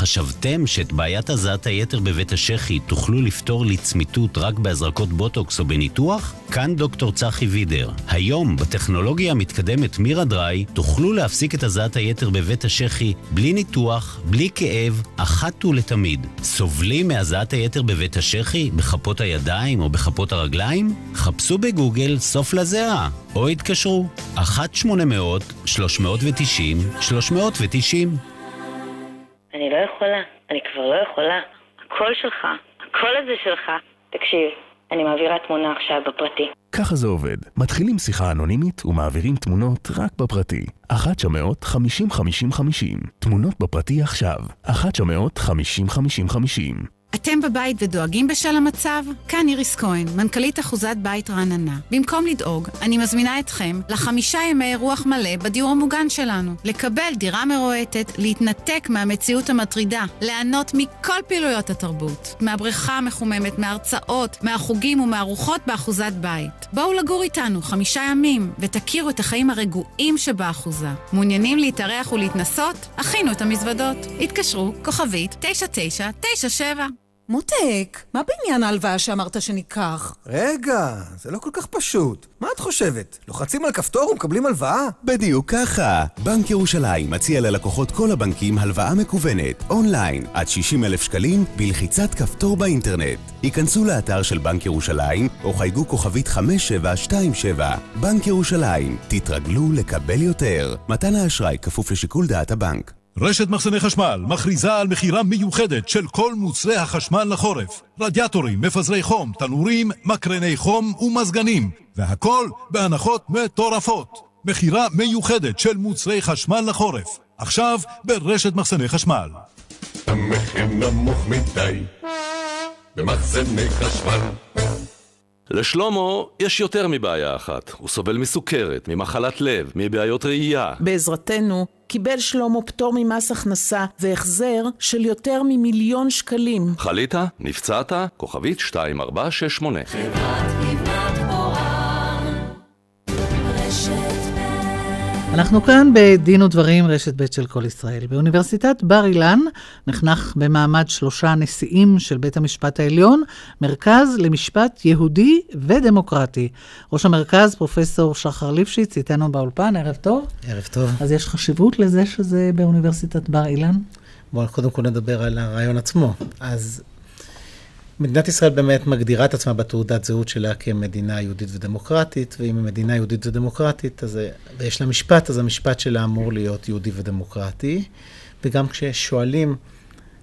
חשבתם שאת בעיית הזעת היתר בבית השחי תוכלו לפתור לצמיתות רק בהזרקות בוטוקס או בניתוח? כאן דוקטור צחי וידר. היום, בטכנולוגיה המתקדמת מירה דריי, תוכלו להפסיק את הזעת היתר בבית השחי בלי ניתוח, בלי כאב, אחת ולתמיד. סובלים מהזעת היתר בבית השחי, בכפות הידיים או בכפות הרגליים? חפשו בגוגל סוף לזיעה, או התקשרו 1-800-390-390. אני לא יכולה, אני כבר לא יכולה. הקול שלך, הקול הזה שלך. תקשיב, אני מעבירה תמונה עכשיו בפרטי. ככה זה עובד. מתחילים שיחה אנונימית ומעבירים תמונות רק בפרטי. 1-900-50-50-50. תמונות בפרטי עכשיו. 1-900-50-50-50. אתם בבית ודואגים בשל המצב? כאן איריס כהן, מנכ"לית אחוזת בית רעננה. במקום לדאוג, אני מזמינה אתכם לחמישה ימי רוח מלא בדיור המוגן שלנו. לקבל דירה מרועטת, להתנתק מהמציאות המטרידה, ליהנות מכל פעילויות התרבות. מהבריכה המחוממת, מהרצאות, מהחוגים ומהרוחות באחוזת בית. בואו לגור איתנו חמישה ימים, ותכירו את החיים הרגועים שבאחוזה. מעוניינים להתארח ולהתנסות? הכינו את המזוודות. התקשרו, כוכבית 9997 מותק, מה בעניין ההלוואה שאמרת שניקח? רגע, זה לא כל כך פשוט. מה את חושבת? לוחצים על כפתור ומקבלים הלוואה? בדיוק ככה. בנק ירושלים מציע ללקוחות כל הבנקים הלוואה מקוונת, אונליין, עד 60 אלף שקלים, בלחיצת כפתור באינטרנט. היכנסו לאתר של בנק ירושלים, או חייגו כוכבית 5727. בנק ירושלים, תתרגלו לקבל יותר. מתן האשראי כפוף לשיקול דעת הבנק. רשת מחסני חשמל מכריזה על מכירה מיוחדת של כל מוצרי החשמל לחורף. רדיאטורים, מפזרי חום, תנורים, מקרני חום ומזגנים. והכל בהנחות מטורפות. מכירה מיוחדת של מוצרי חשמל לחורף. עכשיו ברשת מחסני חשמל. המחיר נמוך מדי במחסני חשמל לשלומו יש יותר מבעיה אחת. הוא סובל מסוכרת, ממחלת לב, מבעיות ראייה. בעזרתנו קיבל שלמה פטור ממס הכנסה והחזר של יותר ממיליון שקלים. חלית? נפצעת? כוכבית 2468. אנחנו כאן בדין ודברים, רשת ב' של כל ישראל. באוניברסיטת בר אילן נחנך במעמד שלושה נשיאים של בית המשפט העליון, מרכז למשפט יהודי ודמוקרטי. ראש המרכז, פרופסור שחר ליפשיץ, איתנו באולפן, ערב טוב. ערב טוב. אז יש חשיבות לזה שזה באוניברסיטת בר אילן? בואו קודם כל נדבר על הרעיון עצמו. אז מדינת ישראל באמת מגדירה את עצמה בתעודת זהות שלה כמדינה יהודית ודמוקרטית, ואם היא מדינה יהודית ודמוקרטית, אז, ויש לה משפט, אז המשפט שלה אמור להיות יהודי ודמוקרטי. וגם כששואלים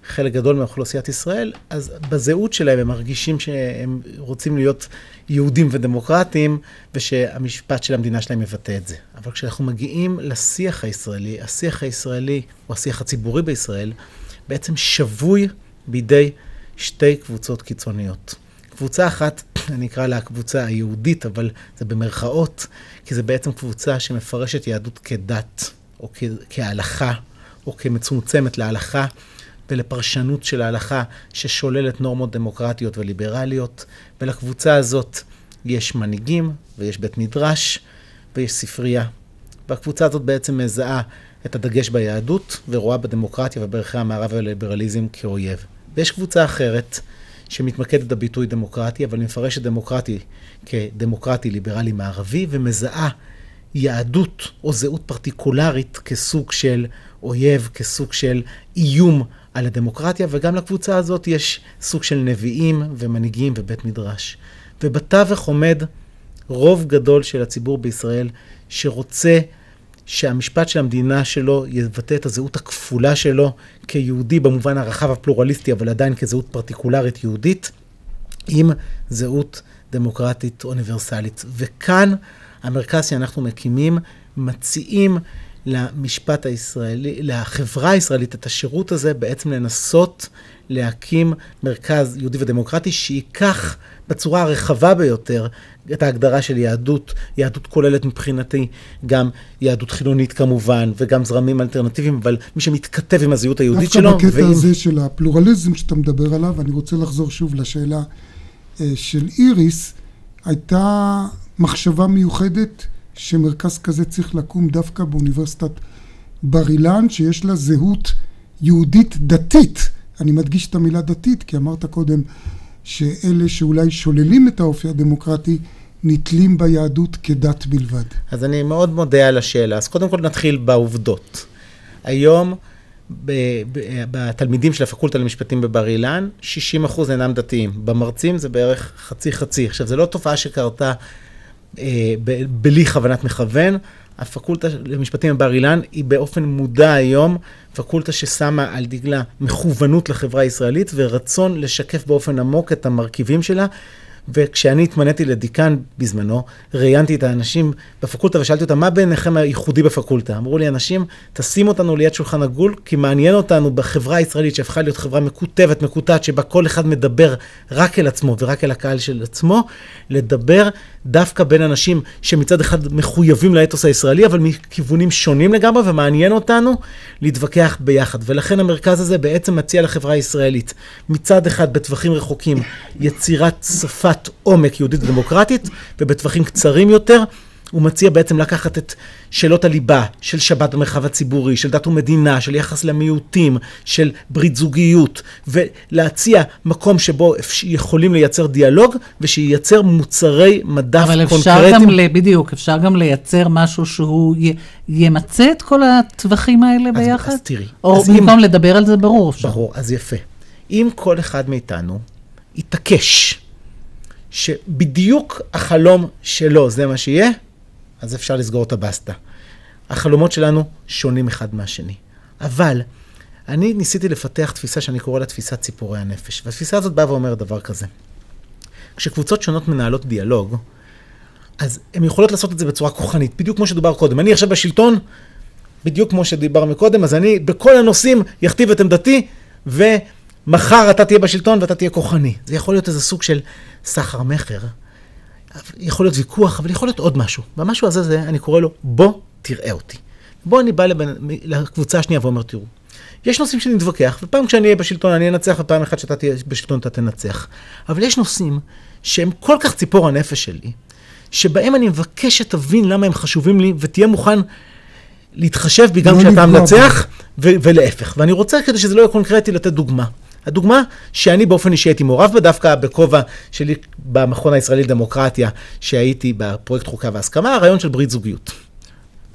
חלק גדול מאוכלוסיית ישראל, אז בזהות שלהם הם מרגישים שהם רוצים להיות יהודים ודמוקרטיים, ושהמשפט של המדינה שלהם מבטא את זה. אבל כשאנחנו מגיעים לשיח הישראלי, השיח הישראלי, או השיח הציבורי בישראל, בעצם שבוי בידי שתי קבוצות קיצוניות. קבוצה אחת, <clears throat> אני אקרא לה הקבוצה היהודית, אבל זה במרכאות, כי זה בעצם קבוצה שמפרשת יהדות כדת, או כ- כהלכה, או כמצומצמת להלכה, ולפרשנות של ההלכה ששוללת נורמות דמוקרטיות וליברליות. ולקבוצה הזאת יש מנהיגים, ויש בית מדרש, ויש ספרייה. והקבוצה הזאת בעצם מזהה את הדגש ביהדות, ורואה בדמוקרטיה ובערכי המערב והליברליזם כאויב. ויש קבוצה אחרת שמתמקדת בביטוי דמוקרטי, אבל מפרשת דמוקרטי כדמוקרטי ליברלי מערבי, ומזהה יהדות או זהות פרטיקולרית כסוג של אויב, כסוג של איום על הדמוקרטיה, וגם לקבוצה הזאת יש סוג של נביאים ומנהיגים ובית מדרש. ובתווך עומד רוב גדול של הציבור בישראל שרוצה שהמשפט של המדינה שלו יבטא את הזהות הכפולה שלו כיהודי במובן הרחב הפלורליסטי, אבל עדיין כזהות פרטיקולרית יהודית, עם זהות דמוקרטית אוניברסלית. וכאן המרכז שאנחנו מקימים, מציעים למשפט הישראלי, לחברה הישראלית, את השירות הזה, בעצם לנסות להקים מרכז יהודי ודמוקרטי שייקח בצורה הרחבה ביותר את ההגדרה של יהדות. יהדות כוללת מבחינתי גם יהדות חילונית כמובן, וגם זרמים אלטרנטיביים, אבל מי שמתכתב עם הזהות היהודית שלו. דווקא בקטע ועם... הזה של הפלורליזם שאתה מדבר עליו, אני רוצה לחזור שוב לשאלה אה, של איריס, הייתה מחשבה מיוחדת שמרכז כזה צריך לקום דווקא באוניברסיטת בר אילן, שיש לה זהות יהודית דתית. אני מדגיש את המילה דתית, כי אמרת קודם שאלה שאולי שוללים את האופי הדמוקרטי, נתלים ביהדות כדת בלבד. אז אני מאוד מודה על השאלה. אז קודם כל נתחיל בעובדות. היום בתלמידים של הפקולטה למשפטים בבר אילן, 60 אחוז אינם דתיים. במרצים זה בערך חצי-חצי. עכשיו, זו לא תופעה שקרתה אה, בלי כוונת מכוון. הפקולטה למשפטים בבר אילן היא באופן מודע היום פקולטה ששמה על דגלה מכוונות לחברה הישראלית ורצון לשקף באופן עמוק את המרכיבים שלה וכשאני התמניתי לדיקן בזמנו, ראיינתי את האנשים בפקולטה ושאלתי אותם, מה בעיניכם הייחודי בפקולטה? אמרו לי, אנשים, תשים אותנו ליד שולחן עגול, כי מעניין אותנו בחברה הישראלית שהפכה להיות חברה מקוטבת, מקוטעת, שבה כל אחד מדבר רק אל עצמו ורק אל הקהל של עצמו, לדבר דווקא בין אנשים שמצד אחד מחויבים לאתוס הישראלי, אבל מכיוונים שונים לגמרי, ומעניין אותנו להתווכח ביחד. ולכן המרכז הזה בעצם מציע לחברה הישראלית, מצד אחד בטווחים רחוקים, יצירת שפת עומק יהודית ודמוקרטית, ובטווחים קצרים יותר, הוא מציע בעצם לקחת את שאלות הליבה של שבת במרחב הציבורי, של דת ומדינה, של יחס למיעוטים, של ברית זוגיות, ולהציע מקום שבו יכולים לייצר דיאלוג, ושייצר מוצרי מדף אבל קונקרטיים. אבל אפשר גם, בדיוק, אפשר גם לייצר משהו שהוא י, ימצה את כל הטווחים האלה אז, ביחד? אז תראי. או אז במקום אם, לדבר על זה, ברור. אפשר. ברור, אז יפה. אם כל אחד מאיתנו יתעקש שבדיוק החלום שלו זה מה שיהיה, אז אפשר לסגור את הבסטה. החלומות שלנו שונים אחד מהשני. אבל אני ניסיתי לפתח תפיסה שאני קורא לה תפיסת ציפורי הנפש. והתפיסה הזאת באה ואומרת דבר כזה. כשקבוצות שונות מנהלות דיאלוג, אז הן יכולות לעשות את זה בצורה כוחנית, בדיוק כמו שדובר קודם. אני עכשיו בשלטון, בדיוק כמו שדיבר מקודם, אז אני בכל הנושאים יכתיב את עמדתי, ומחר אתה תהיה בשלטון ואתה תהיה כוחני. זה יכול להיות איזה סוג של סחר מכר. יכול להיות ויכוח, אבל יכול להיות עוד משהו. והמשהו הזה, זה, אני קורא לו, בוא תראה אותי. בוא אני בא לבנ... לקבוצה השנייה ואומר, תראו, יש נושאים שנתווכח, ופעם כשאני אהיה בשלטון אני אנצח, ופעם אחת שאתה תהיה בשלטון אתה תנצח. אבל יש נושאים שהם כל כך ציפור הנפש שלי, שבהם אני מבקש שתבין למה הם חשובים לי, ותהיה מוכן להתחשב בי גם לא כשאתה מנצח, ו- ולהפך. ואני רוצה, כדי שזה לא יהיה קונקרטי, לתת דוגמה. הדוגמה שאני באופן אישי הייתי מעורב בה, דווקא בכובע שלי במכון הישראלי לדמוקרטיה, שהייתי בפרויקט חוקה והסכמה, הרעיון של ברית זוגיות.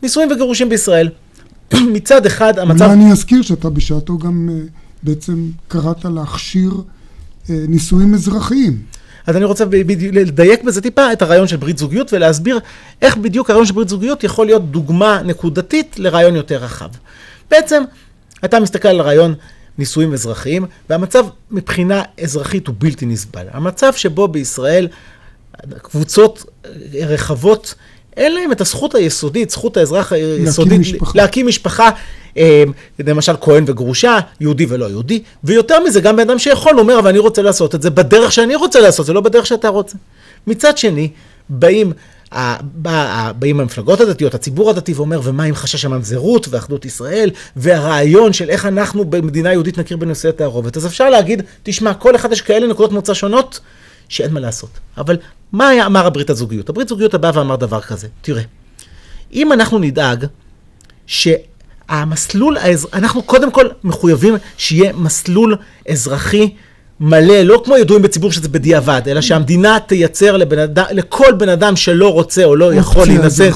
נישואים וגירושים בישראל. <clears throat> מצד אחד, המצב... אולי אני אזכיר שאתה בשעתו גם אה, בעצם קראת להכשיר אה, נישואים אזרחיים. אז אני רוצה בדיוק לדייק בזה טיפה את הרעיון של ברית זוגיות ולהסביר איך בדיוק הרעיון של ברית זוגיות יכול להיות דוגמה נקודתית לרעיון יותר רחב. בעצם, אתה מסתכל על רעיון נישואים אזרחיים, והמצב מבחינה אזרחית הוא בלתי נסבל. המצב שבו בישראל קבוצות רחבות, אין להם את הזכות היסודית, זכות האזרח היסודית, משפחה. להקים משפחה, אה, למשל כהן וגרושה, יהודי ולא יהודי, ויותר מזה, גם בן אדם שיכול אומר, אבל אני רוצה לעשות את זה בדרך שאני רוצה לעשות, זה לא בדרך שאתה רוצה. מצד שני, באים באים המפלגות הדתיות, הציבור הדתי ואומר, ומה עם חשש הממזרות ואחדות ישראל, והרעיון של איך אנחנו במדינה יהודית נכיר בנושאי התערובת. אז אפשר להגיד, תשמע, כל אחד יש כאלה נקודות מוצא שונות, שאין מה לעשות. אבל מה היה אמר הברית הזוגיות? הברית זוגיות הבאה ואמר דבר כזה, תראה, אם אנחנו נדאג שהמסלול, האזר... אנחנו קודם כל מחויבים שיהיה מסלול אזרחי מלא, לא כמו ידועים בציבור שזה בדיעבד, אלא שהמדינה תייצר לבן אדם, לכל בן אדם שלא רוצה או לא יכול להינשא.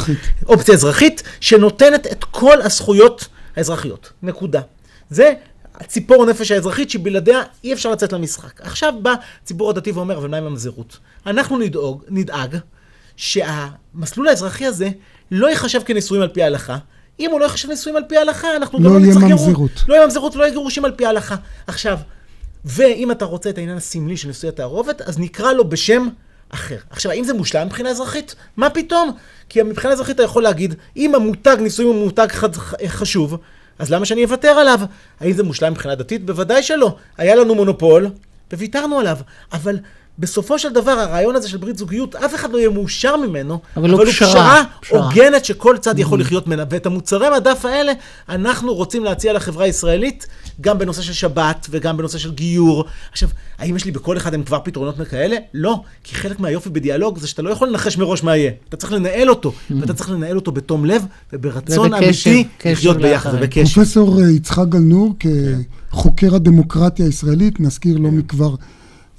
אופציה אזרחית, שנותנת את כל הזכויות האזרחיות. נקודה. זה הציפור הנפש האזרחית שבלעדיה אי אפשר לצאת למשחק. עכשיו בא ציבור הדתי ואומר, אבל מה עם הממזרות? אנחנו נדאוג, נדאג שהמסלול האזרחי הזה לא ייחשב כנישואים על פי ההלכה. אם הוא לא ייחשב נישואים על פי ההלכה, אנחנו לא גם לא יהיה נצטרך גירוש. ממזרות. לא יהיה ממזרות ולא יהיה גירושים על פי ההלכה. עכשיו, ואם אתה רוצה את העניין הסמלי של נישואי התערובת, אז נקרא לו בשם אחר. עכשיו, האם זה מושלם מבחינה אזרחית? מה פתאום? כי מבחינה אזרחית אתה יכול להגיד, אם המותג נישואים הוא מותג חשוב, אז למה שאני אוותר עליו? האם זה מושלם מבחינה דתית? בוודאי שלא. היה לנו מונופול, וויתרנו עליו. אבל בסופו של דבר, הרעיון הזה של ברית זוגיות, אף אחד לא יהיה מאושר ממנו, אבל הוא הוא פשרה, פשרה. הוגנת שכל צד יכול לחיות ממנה. ואת המוצרי מדף האלה, אנחנו רוצים להציע לחברה הישראלית, גם בנושא של שבת וגם בנושא של גיור. עכשיו, האם יש לי בכל אחד הם כבר פתרונות כאלה? לא, כי חלק מהיופי בדיאלוג זה שאתה לא יכול לנחש מראש מה יהיה. אתה צריך לנהל אותו, ואתה צריך לנהל אותו בתום לב וברצון אמיתי לחיות ביחד. ובקשר. פרופסור אה, יצחק גלנור, כחוקר הדמוקרטיה הישראלית, נזכיר לא מכבר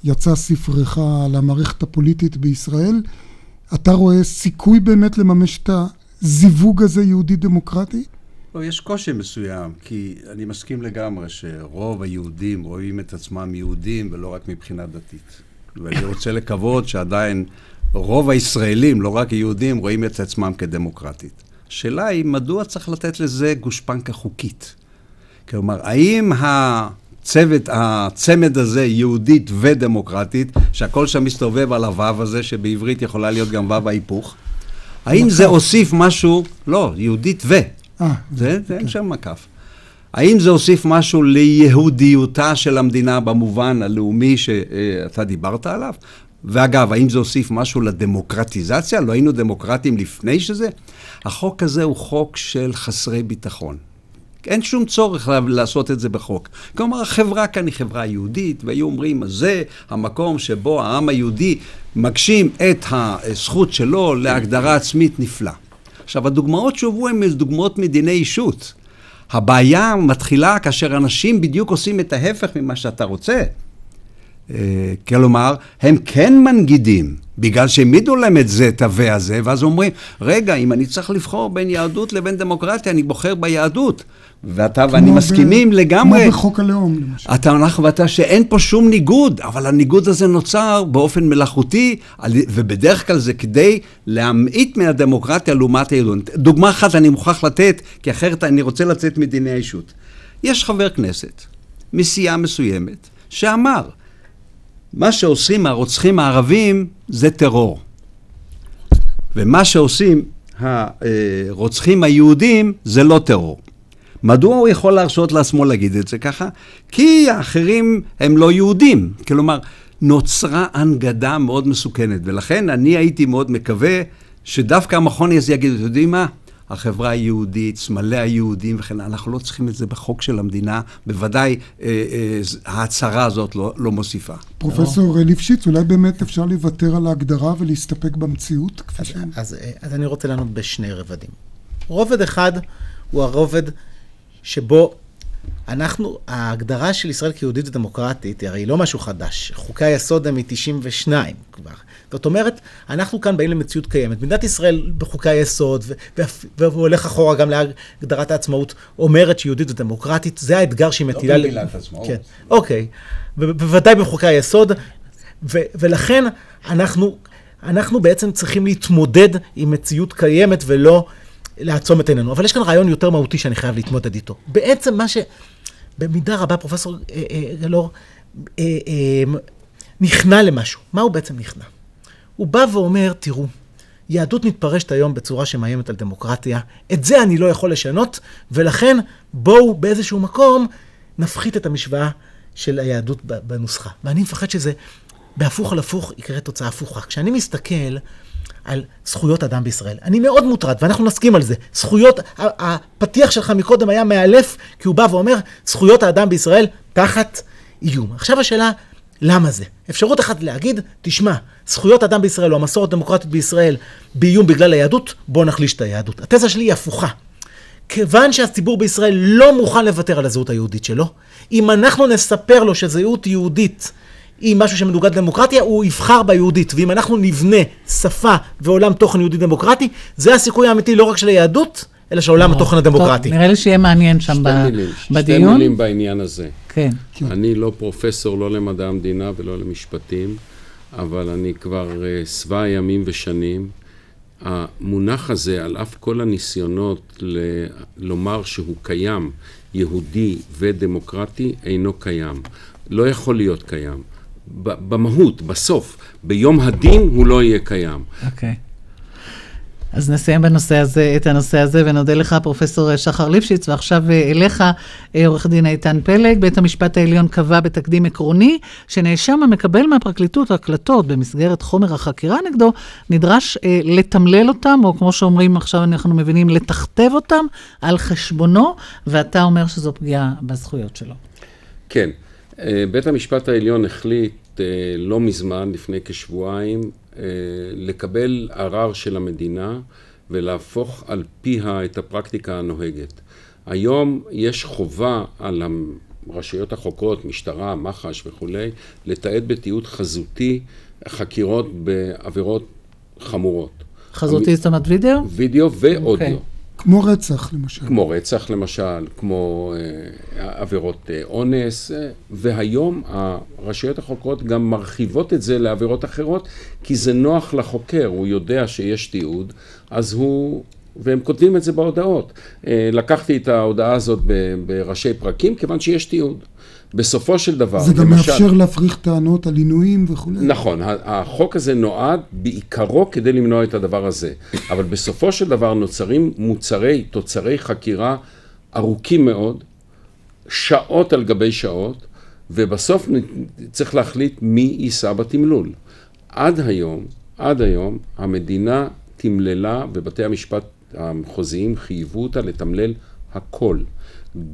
יצא ספרך על המערכת הפוליטית בישראל. אתה רואה סיכוי באמת לממש את הזיווג הזה יהודי-דמוקרטי? לא, יש קושי מסוים, כי אני מסכים לגמרי שרוב היהודים רואים את עצמם יהודים ולא רק מבחינה דתית. ואני רוצה לקוות שעדיין רוב הישראלים, לא רק היהודים, רואים את עצמם כדמוקרטית. השאלה היא, מדוע צריך לתת לזה גושפנקה חוקית? כלומר, האם הצוות, הצמד הזה יהודית ודמוקרטית, שהכל שם מסתובב על הוו הזה, שבעברית יכולה להיות גם וו ההיפוך, האם זה הוסיף משהו, לא, יהודית ו. אה, זה, זה אין שם מקף. האם זה הוסיף משהו ליהודיותה של המדינה במובן הלאומי שאתה דיברת עליו? ואגב, האם זה הוסיף משהו לדמוקרטיזציה? לא היינו דמוקרטים לפני שזה? החוק הזה הוא חוק של חסרי ביטחון. אין שום צורך לעשות את זה בחוק. כלומר, החברה כאן היא חברה יהודית, והיו אומרים, זה המקום שבו העם היהודי מגשים את הזכות שלו להגדרה עצמית נפלא. עכשיו, הדוגמאות שהובאו הן דוגמאות מדיני אישות. הבעיה מתחילה כאשר אנשים בדיוק עושים את ההפך ממה שאתה רוצה. אה, כלומר, הם כן מנגידים, בגלל שהעמידו להם את זה, את הווה הזה, ואז אומרים, רגע, אם אני צריך לבחור בין יהדות לבין דמוקרטיה, אני בוחר ביהדות. ואתה ואני מסכימים ב- לגמרי. כמו בחוק הלאום, למשל. אתה אנחנו ואתה שאין פה שום ניגוד, אבל הניגוד הזה נוצר באופן מלאכותי, ובדרך כלל זה כדי להמעיט מהדמוקרטיה לעומת היהדות. דוגמה אחת אני מוכרח לתת, כי אחרת אני רוצה לצאת מדיני האישות. יש חבר כנסת מסיעה מסוימת שאמר, מה שעושים הרוצחים הערבים זה טרור. ומה שעושים הרוצחים היהודים זה לא טרור. מדוע הוא יכול להרשות לעצמו להגיד את זה ככה? כי האחרים הם לא יהודים. כלומר, נוצרה הנגדה מאוד מסוכנת, ולכן אני הייתי מאוד מקווה שדווקא המכון הזה יגיד, אתם יודעים מה? החברה היהודית, סמלי היהודים וכן, הלאה. אנחנו לא צריכים את זה בחוק של המדינה, בוודאי אה, אה, ההצהרה הזאת לא, לא מוסיפה. פרופסור ליפשיץ, אולי באמת אפשר לוותר על ההגדרה ולהסתפק במציאות? כפי ש... אז, אה, אז אני רוצה לענות בשני רבדים. רובד אחד הוא הרובד שבו אנחנו, ההגדרה של ישראל כיהודית ודמוקרטית, היא הרי לא משהו חדש. חוקי היסוד הם מ-92 כבר. זאת אומרת, אנחנו כאן באים למציאות קיימת. מדינת ישראל בחוקי היסוד, והוא הולך אחורה גם להגדרת העצמאות, אומרת שיהודית ודמוקרטית, זה האתגר שהיא מטילה... לא במגילת עצמאות. כן, אוקיי. בוודאי בחוקי היסוד, ולכן אנחנו, אנחנו בעצם צריכים להתמודד עם מציאות קיימת ולא לעצום את עינינו. אבל יש כאן רעיון יותר מהותי שאני חייב להתמודד איתו. בעצם מה שבמידה רבה פרופסור אה, אה, גלאור אה, אה, נכנע למשהו. מה הוא בעצם נכנע? הוא בא ואומר, תראו, יהדות מתפרשת היום בצורה שמאיימת על דמוקרטיה, את זה אני לא יכול לשנות, ולכן בואו באיזשהו מקום נפחית את המשוואה של היהדות בנוסחה. ואני מפחד שזה בהפוך על הפוך יקרה תוצאה הפוכה. כשאני מסתכל על זכויות אדם בישראל. אני מאוד מוטרד, ואנחנו נסכים על זה. זכויות, הפתיח שלך מקודם היה מאלף, כי הוא בא ואומר, זכויות האדם בישראל תחת איום. עכשיו השאלה, למה זה? אפשרות אחת להגיד, תשמע, זכויות אדם בישראל או המסורת הדמוקרטית בישראל באיום בגלל היהדות, בואו נחליש את היהדות. התזה שלי היא הפוכה. כיוון שהציבור בישראל לא מוכן לוותר על הזהות היהודית שלו, אם אנחנו נספר לו שזהות יהודית היא משהו שמנוגד לדמוקרטיה, הוא יבחר ביהודית. ואם אנחנו נבנה שפה ועולם תוכן יהודי דמוקרטי, זה הסיכוי האמיתי לא רק של היהדות, אלא של עולם התוכן הדמוקרטי. נראה לי שיהיה מעניין שם בדיון. שתי מילים בעניין הזה. כן. אני לא פרופסור לא למדע המדינה ולא למשפטים, אבל אני כבר שבע ימים ושנים. המונח הזה, על אף כל הניסיונות ל- לומר שהוא קיים, יהודי ודמוקרטי, אינו קיים. לא יכול להיות קיים. במהות, בסוף, ביום הדין הוא לא יהיה קיים. אוקיי. אז נסיים בנושא הזה, את הנושא הזה, ונודה לך, פרופסור שחר ליפשיץ, ועכשיו אה, אליך, אה, עורך דין איתן פלג. בית המשפט העליון קבע בתקדים עקרוני, שנאשם המקבל מהפרקליטות הקלטות במסגרת חומר החקירה נגדו, נדרש אה, לתמלל אותם, או כמו שאומרים עכשיו אנחנו מבינים, לתכתב אותם על חשבונו, ואתה אומר שזו פגיעה בזכויות שלו. כן. אה, בית המשפט העליון החליט לא מזמן, לפני כשבועיים, אה, לקבל ערר של המדינה ולהפוך על פיה את הפרקטיקה הנוהגת. היום יש חובה על הרשויות החוקרות, משטרה, מח"ש וכולי, לתעד בתיעוד חזותי חקירות בעבירות חמורות. חזותי זאת אומרת וידאו? וידאו ואודיו. Okay. כמו רצח למשל. כמו רצח למשל, כמו אה, עבירות אה, אונס, אה, והיום הרשויות החוקרות גם מרחיבות את זה לעבירות אחרות, כי זה נוח לחוקר, הוא יודע שיש תיעוד, אז הוא... והם כותבים את זה בהודעות. אה, לקחתי את ההודעה הזאת בראשי פרקים, כיוון שיש תיעוד. בסופו של דבר, זה גם למשל, מאפשר להפריך טענות על עינויים וכולי. נכון, החוק הזה נועד בעיקרו כדי למנוע את הדבר הזה, אבל בסופו של דבר נוצרים מוצרי, תוצרי חקירה ארוכים מאוד, שעות על גבי שעות, ובסוף צריך להחליט מי יישא בתמלול. עד היום, עד היום, המדינה תמללה, ובתי המשפט המחוזיים חייבו אותה לתמלל הכל.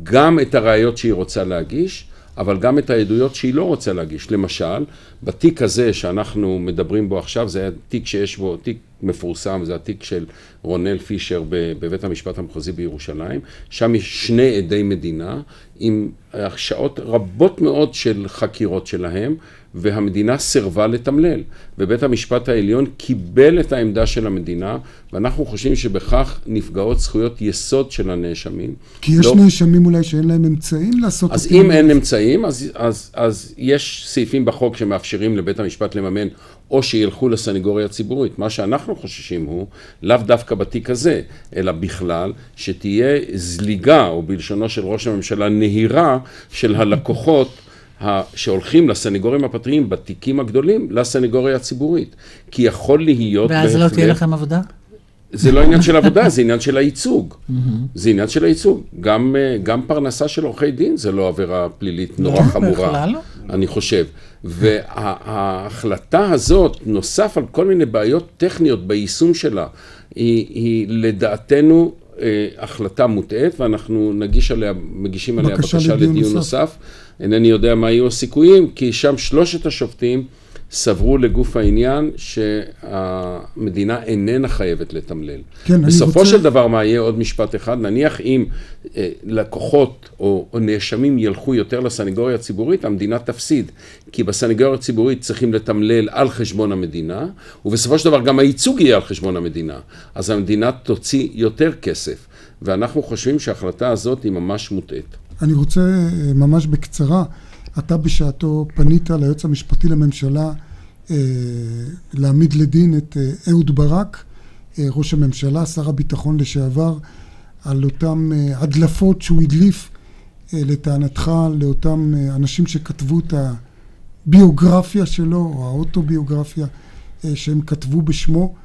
גם את הראיות שהיא רוצה להגיש, אבל גם את העדויות שהיא לא רוצה להגיש. למשל, בתיק הזה שאנחנו מדברים בו עכשיו, זה היה תיק שיש בו, תיק מפורסם, זה התיק של רונל פישר בבית המשפט המחוזי בירושלים, שם יש שני עדי מדינה עם שעות רבות מאוד של חקירות שלהם, והמדינה סירבה לתמלל. ובית המשפט העליון קיבל את העמדה של המדינה, ואנחנו חושבים שבכך נפגעות זכויות יסוד של הנאשמים. כי יש לא... נאשמים אולי שאין להם אמצעים לעשות את זה. אז אם אין אמצעים, אז, אז, אז יש סעיפים בחוק שמאפשרים לבית המשפט לממן או שילכו לסניגוריה הציבורית. מה שאנחנו חוששים הוא, לאו דווקא בתיק הזה, אלא בכלל, שתהיה זליגה, או בלשונו של ראש הממשלה, נהירה של הלקוחות שהולכים לסניגורים הפרטיים בתיקים הגדולים, לסניגוריה הציבורית. כי יכול להיות... ואז לא תהיה לכם עבודה? זה לא עניין של עבודה, זה עניין של הייצוג. זה עניין של הייצוג. גם, אה, גם פרנסה של עורכי דין זה לא עבירה פלילית נורא לא, חמורה, לא. אני חושב. וההחלטה הזאת, נוסף על כל מיני בעיות טכניות ביישום שלה, היא, היא לדעתנו החלטה מוטעית, ואנחנו נגיש עליה, מגישים עליה בקשה, בקשה לדיון נוסף. נוסף. אינני יודע מה יהיו הסיכויים, כי שם שלושת השופטים סברו לגוף העניין שהמדינה איננה חייבת לתמלל. כן, בסופו רוצה... של דבר, מה יהיה עוד משפט אחד? נניח אם אה, לקוחות או, או נאשמים ילכו יותר לסנגוריה הציבורית, המדינה תפסיד. כי בסנגוריה הציבורית צריכים לתמלל על חשבון המדינה, ובסופו של דבר גם הייצוג יהיה על חשבון המדינה. אז המדינה תוציא יותר כסף. ואנחנו חושבים שההחלטה הזאת היא ממש מוטעית. אני רוצה אה, ממש בקצרה, אתה בשעתו פנית ליועץ המשפטי לממשלה להעמיד לדין את אה, אהוד ברק, ראש הממשלה, שר הביטחון לשעבר, על אותם הדלפות שהוא הדליף לטענתך לאותם אנשים שכתבו את הביוגרפיה שלו, או האוטוביוגרפיה שהם כתבו בשמו.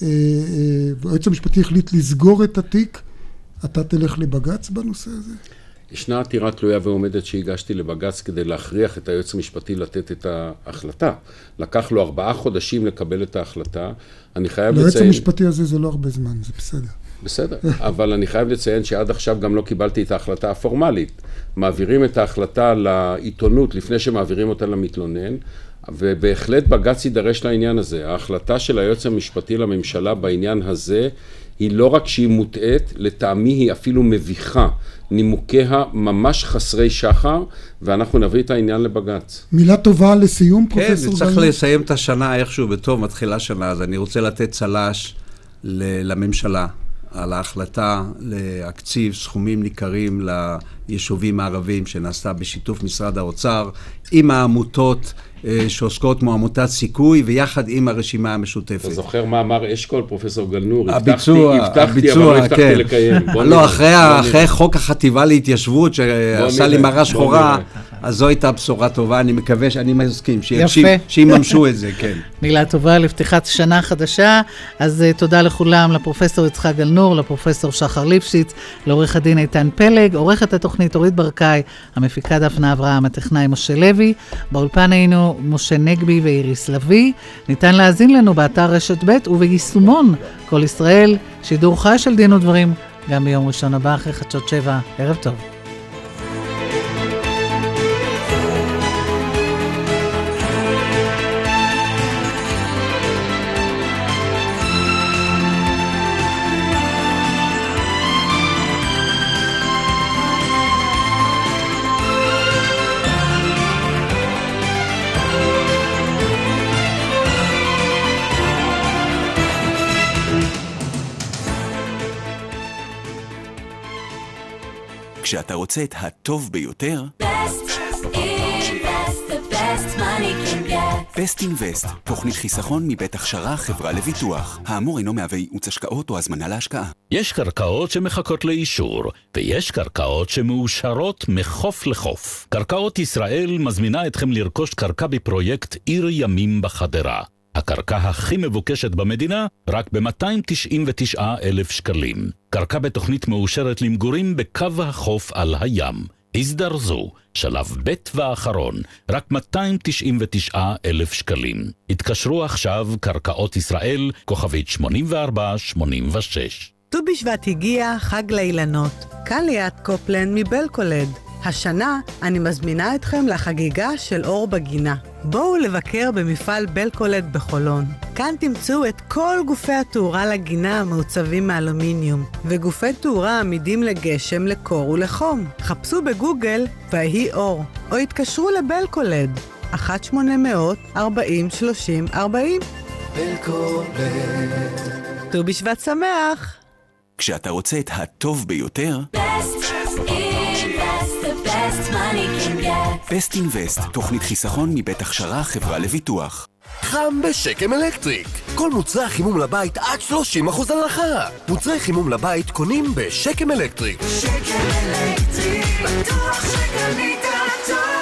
היועץ המשפטי החליט לסגור את התיק. אתה תלך לבג"ץ בנושא הזה? ישנה עתירה תלויה ועומדת שהגשתי לבג"ץ כדי להכריח את היועץ המשפטי לתת את ההחלטה. לקח לו ארבעה חודשים לקבל את ההחלטה. אני חייב לציין... ליועץ המשפטי הזה זה לא הרבה זמן, זה בסדר. בסדר, <laughs> אבל אני חייב לציין שעד עכשיו גם לא קיבלתי את ההחלטה הפורמלית. מעבירים את ההחלטה לעיתונות לפני שמעבירים אותה למתלונן, ובהחלט בג"ץ יידרש לעניין הזה. ההחלטה של היועץ המשפטי לממשלה בעניין הזה היא לא רק שהיא מוטעית, לטעמי היא אפילו מביכה. נימוקיה ממש חסרי שחר, ואנחנו נביא את העניין לבג"ץ. מילה טובה לסיום, כן, פרופסור כן, צריך לסיים את השנה איכשהו בטוב, מתחילה שנה, אז אני רוצה לתת צל"ש לממשלה על ההחלטה להקציב סכומים ניכרים ליישובים הערביים שנעשתה בשיתוף משרד האוצר עם העמותות. אה, שעוסקות כמו עמותת סיכוי, ויחד עם הרשימה המשותפת. אתה זוכר מה אמר אשכול, פרופסור גלנור? הביצוע, הבטחתי, הבטחתי, אבל לא הבטחתי כן. לקיים. לא, אחרי, אחרי חוק החטיבה להתיישבות, שעשה לי מראה שחורה, אז זו הייתה בשורה טובה, אני מקווה שאני מסכים. שיממשו את זה, כן. <laughs> מילה טובה לפתיחת שנה חדשה. אז uh, תודה לכולם, לפרופסור יצחק גלנור, לפרופסור שחר ליפשיץ, לעורך הדין איתן פלג, עורכת התוכנית אורית ברקאי, המפיקה דפנה אברהם, הטכנאי משה לוי. באולפן היינו משה נגבי ואיריס לביא. ניתן להאזין לנו באתר רשת ב' וביישומון כל ישראל, שידור חי של דין ודברים, גם ביום ראשון הבא אחרי חדשות שבע. ערב טוב. כשאתה רוצה את הטוב ביותר, בסט אינבסט, תוכנית חיסכון מבית הכשרה חברה לביטוח. האמור אינו מהווה ייעוץ השקעות או הזמנה להשקעה. יש קרקעות שמחכות לאישור, ויש קרקעות שמאושרות מחוף לחוף. קרקעות ישראל מזמינה אתכם לרכוש קרקע בפרויקט עיר ימים בחדרה. הקרקע הכי מבוקשת במדינה, רק ב-299 אלף שקלים. קרקע בתוכנית מאושרת למגורים בקו החוף על הים. הזדרזו, שלב ב' והאחרון, רק 299 אלף שקלים. התקשרו עכשיו, קרקעות ישראל, כוכבית 8486. ט"ו בשבט הגיע, חג לאילנות. כאן ליאת קופלן מבלקולד. השנה אני מזמינה אתכם לחגיגה של אור בגינה. בואו לבקר במפעל בלקולד בחולון. כאן תמצאו את כל גופי התאורה לגינה המעוצבים מאלומיניום, וגופי תאורה עמידים לגשם, לקור ולחום. חפשו בגוגל ויהי אור, או התקשרו לבלקולד, 1-800-40-30-40. בלקולד. ט"ו בשבט שמח! כשאתה רוצה את הטוב ביותר, בסט אינבסט, תוכנית חיסכון מבית הכשרה חברה לביטוח. חם בשקם אלקטריק. כל מוצרי החימום לבית עד 30% הנחה. מוצרי חימום לבית קונים בשקם אלקטריק. שקם אלקטריק, בטוח שקנית טוב.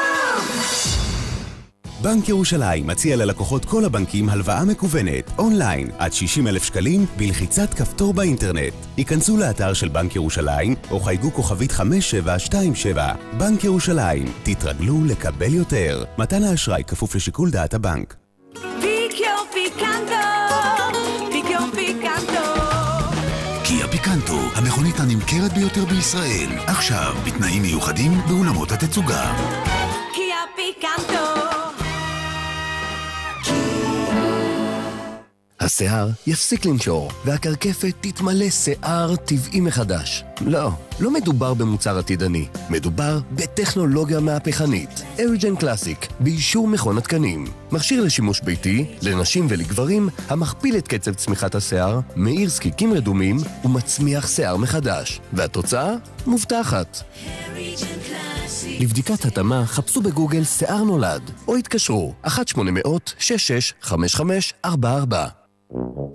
בנק ירושלים מציע ללקוחות כל הבנקים הלוואה מקוונת, אונליין, עד 60 אלף שקלים, בלחיצת כפתור באינטרנט. היכנסו לאתר של בנק ירושלים, או חייגו כוכבית 5727. בנק ירושלים, תתרגלו לקבל יותר. מתן האשראי כפוף לשיקול דעת הבנק. פיקנטו, פיקו פיקנטו. קיה פיקנטו, המכונית הנמכרת ביותר בישראל. עכשיו, בתנאים מיוחדים באולמות התצוגה. קיה פיקנטו. השיער יפסיק לנשור, והקרקפת תתמלא שיער טבעי מחדש. לא, לא מדובר במוצר עתידני, מדובר בטכנולוגיה מהפכנית. אריג'ן קלאסיק, באישור מכון התקנים. מכשיר לשימוש ביתי, לנשים ולגברים, המכפיל את קצב צמיחת השיער, מאיר זקיקים רדומים ומצמיח שיער מחדש. והתוצאה? מובטחת. לבדיקת התאמה חפשו בגוגל שיער נולד, או התקשרו 1-800-665544.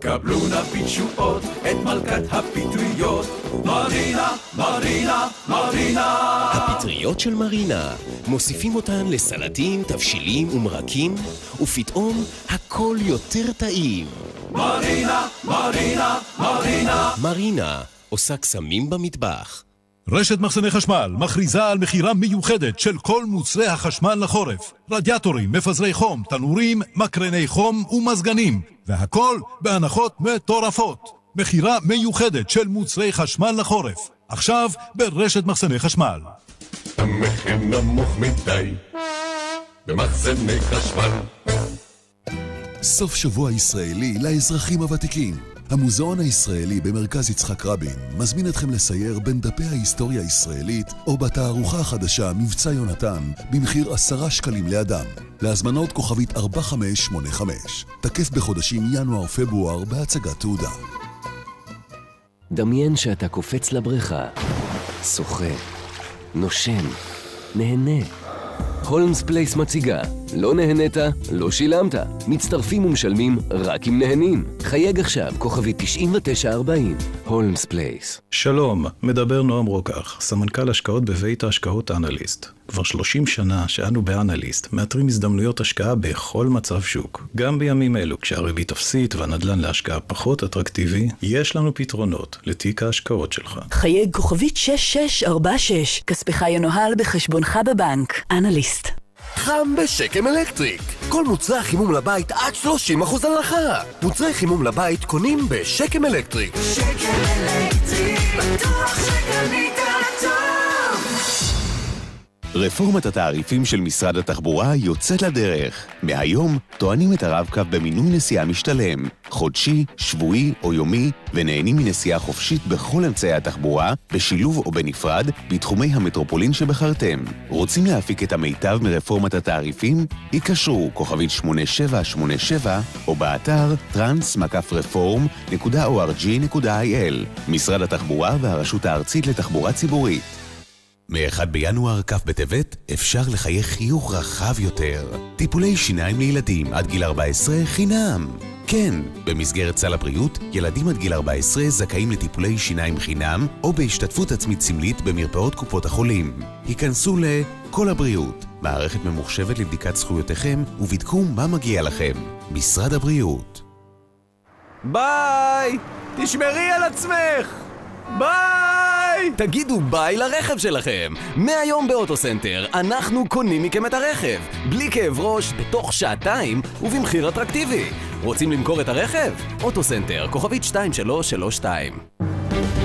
קבלו נא בתשואות את מלכת הפטריות, מרינה, מרינה, מרינה. הפטריות של מרינה, מוסיפים אותן לסלטים, תבשילים ומרקים, ופתאום הכל יותר טעים. מרינה, מרינה, מרינה. מרינה, עושה קסמים במטבח. רשת מחסני חשמל מכריזה על מכירה מיוחדת של כל מוצרי החשמל לחורף. רדיאטורים, מפזרי חום, תנורים, מקרני חום ומזגנים. והכל בהנחות מטורפות. מכירה מיוחדת של מוצרי חשמל לחורף. עכשיו ברשת מחסני חשמל. המחיר נמוך מדי במחסני חשמל. סוף שבוע ישראלי לאזרחים הוותיקים. המוזיאון הישראלי במרכז יצחק רבין מזמין אתכם לסייר בין דפי ההיסטוריה הישראלית או בתערוכה החדשה מבצע יונתן במחיר עשרה שקלים לאדם. להזמנות כוכבית 4585. תקף בחודשים ינואר-פברואר בהצגת תעודה. דמיין שאתה קופץ לבריכה, שוחה, נושם, נהנה. הולמס פלייס מציגה לא נהנית, לא שילמת. מצטרפים ומשלמים רק אם נהנים. חייג עכשיו, כוכבית 9940, הולמס פלייס. שלום, מדבר נועם רוקח, סמנכ"ל השקעות בבית ההשקעות אנליסט. כבר 30 שנה שאנו באנליסט מאתרים הזדמנויות השקעה בכל מצב שוק. גם בימים אלו, כשהריבית אפסית והנדל"ן להשקעה פחות אטרקטיבי, יש לנו פתרונות לתיק ההשקעות שלך. חייג כוכבית 6646, כספך ינוהל בחשבונך בבנק. אנליסט. חם בשקם אלקטריק. כל מוצרי החימום לבית עד 30% הנחה. מוצרי חימום לבית קונים בשקם אלקטריק. שקם אלקטריק, בטוח שקנית. רפורמת התעריפים של משרד התחבורה יוצאת לדרך. מהיום טוענים את הרב-קו במינוי נסיעה משתלם, חודשי, שבועי או יומי, ונהנים מנסיעה חופשית בכל אמצעי התחבורה, בשילוב או בנפרד, בתחומי המטרופולין שבחרתם. רוצים להפיק את המיטב מרפורמת התעריפים? היקשרו כוכבית 8787 או באתר trans-reform.org.il משרד התחבורה והרשות הארצית לתחבורה ציבורית. מ-1 בינואר, כ' בטבת, אפשר לחייך חיוך רחב יותר. טיפולי שיניים לילדים עד גיל 14 חינם. כן, במסגרת סל הבריאות, ילדים עד גיל 14 זכאים לטיפולי שיניים חינם או בהשתתפות עצמית סמלית במרפאות קופות החולים. היכנסו ל"כל הבריאות", מערכת ממוחשבת לבדיקת זכויותיכם ובדקו מה מגיע לכם. משרד הבריאות. ביי! תשמרי על עצמך! ביי! תגידו ביי לרכב שלכם! מהיום באוטוסנטר אנחנו קונים מכם את הרכב, בלי כאב ראש, בתוך שעתיים ובמחיר אטרקטיבי. רוצים למכור את הרכב? אוטוסנטר, כוכבית 2332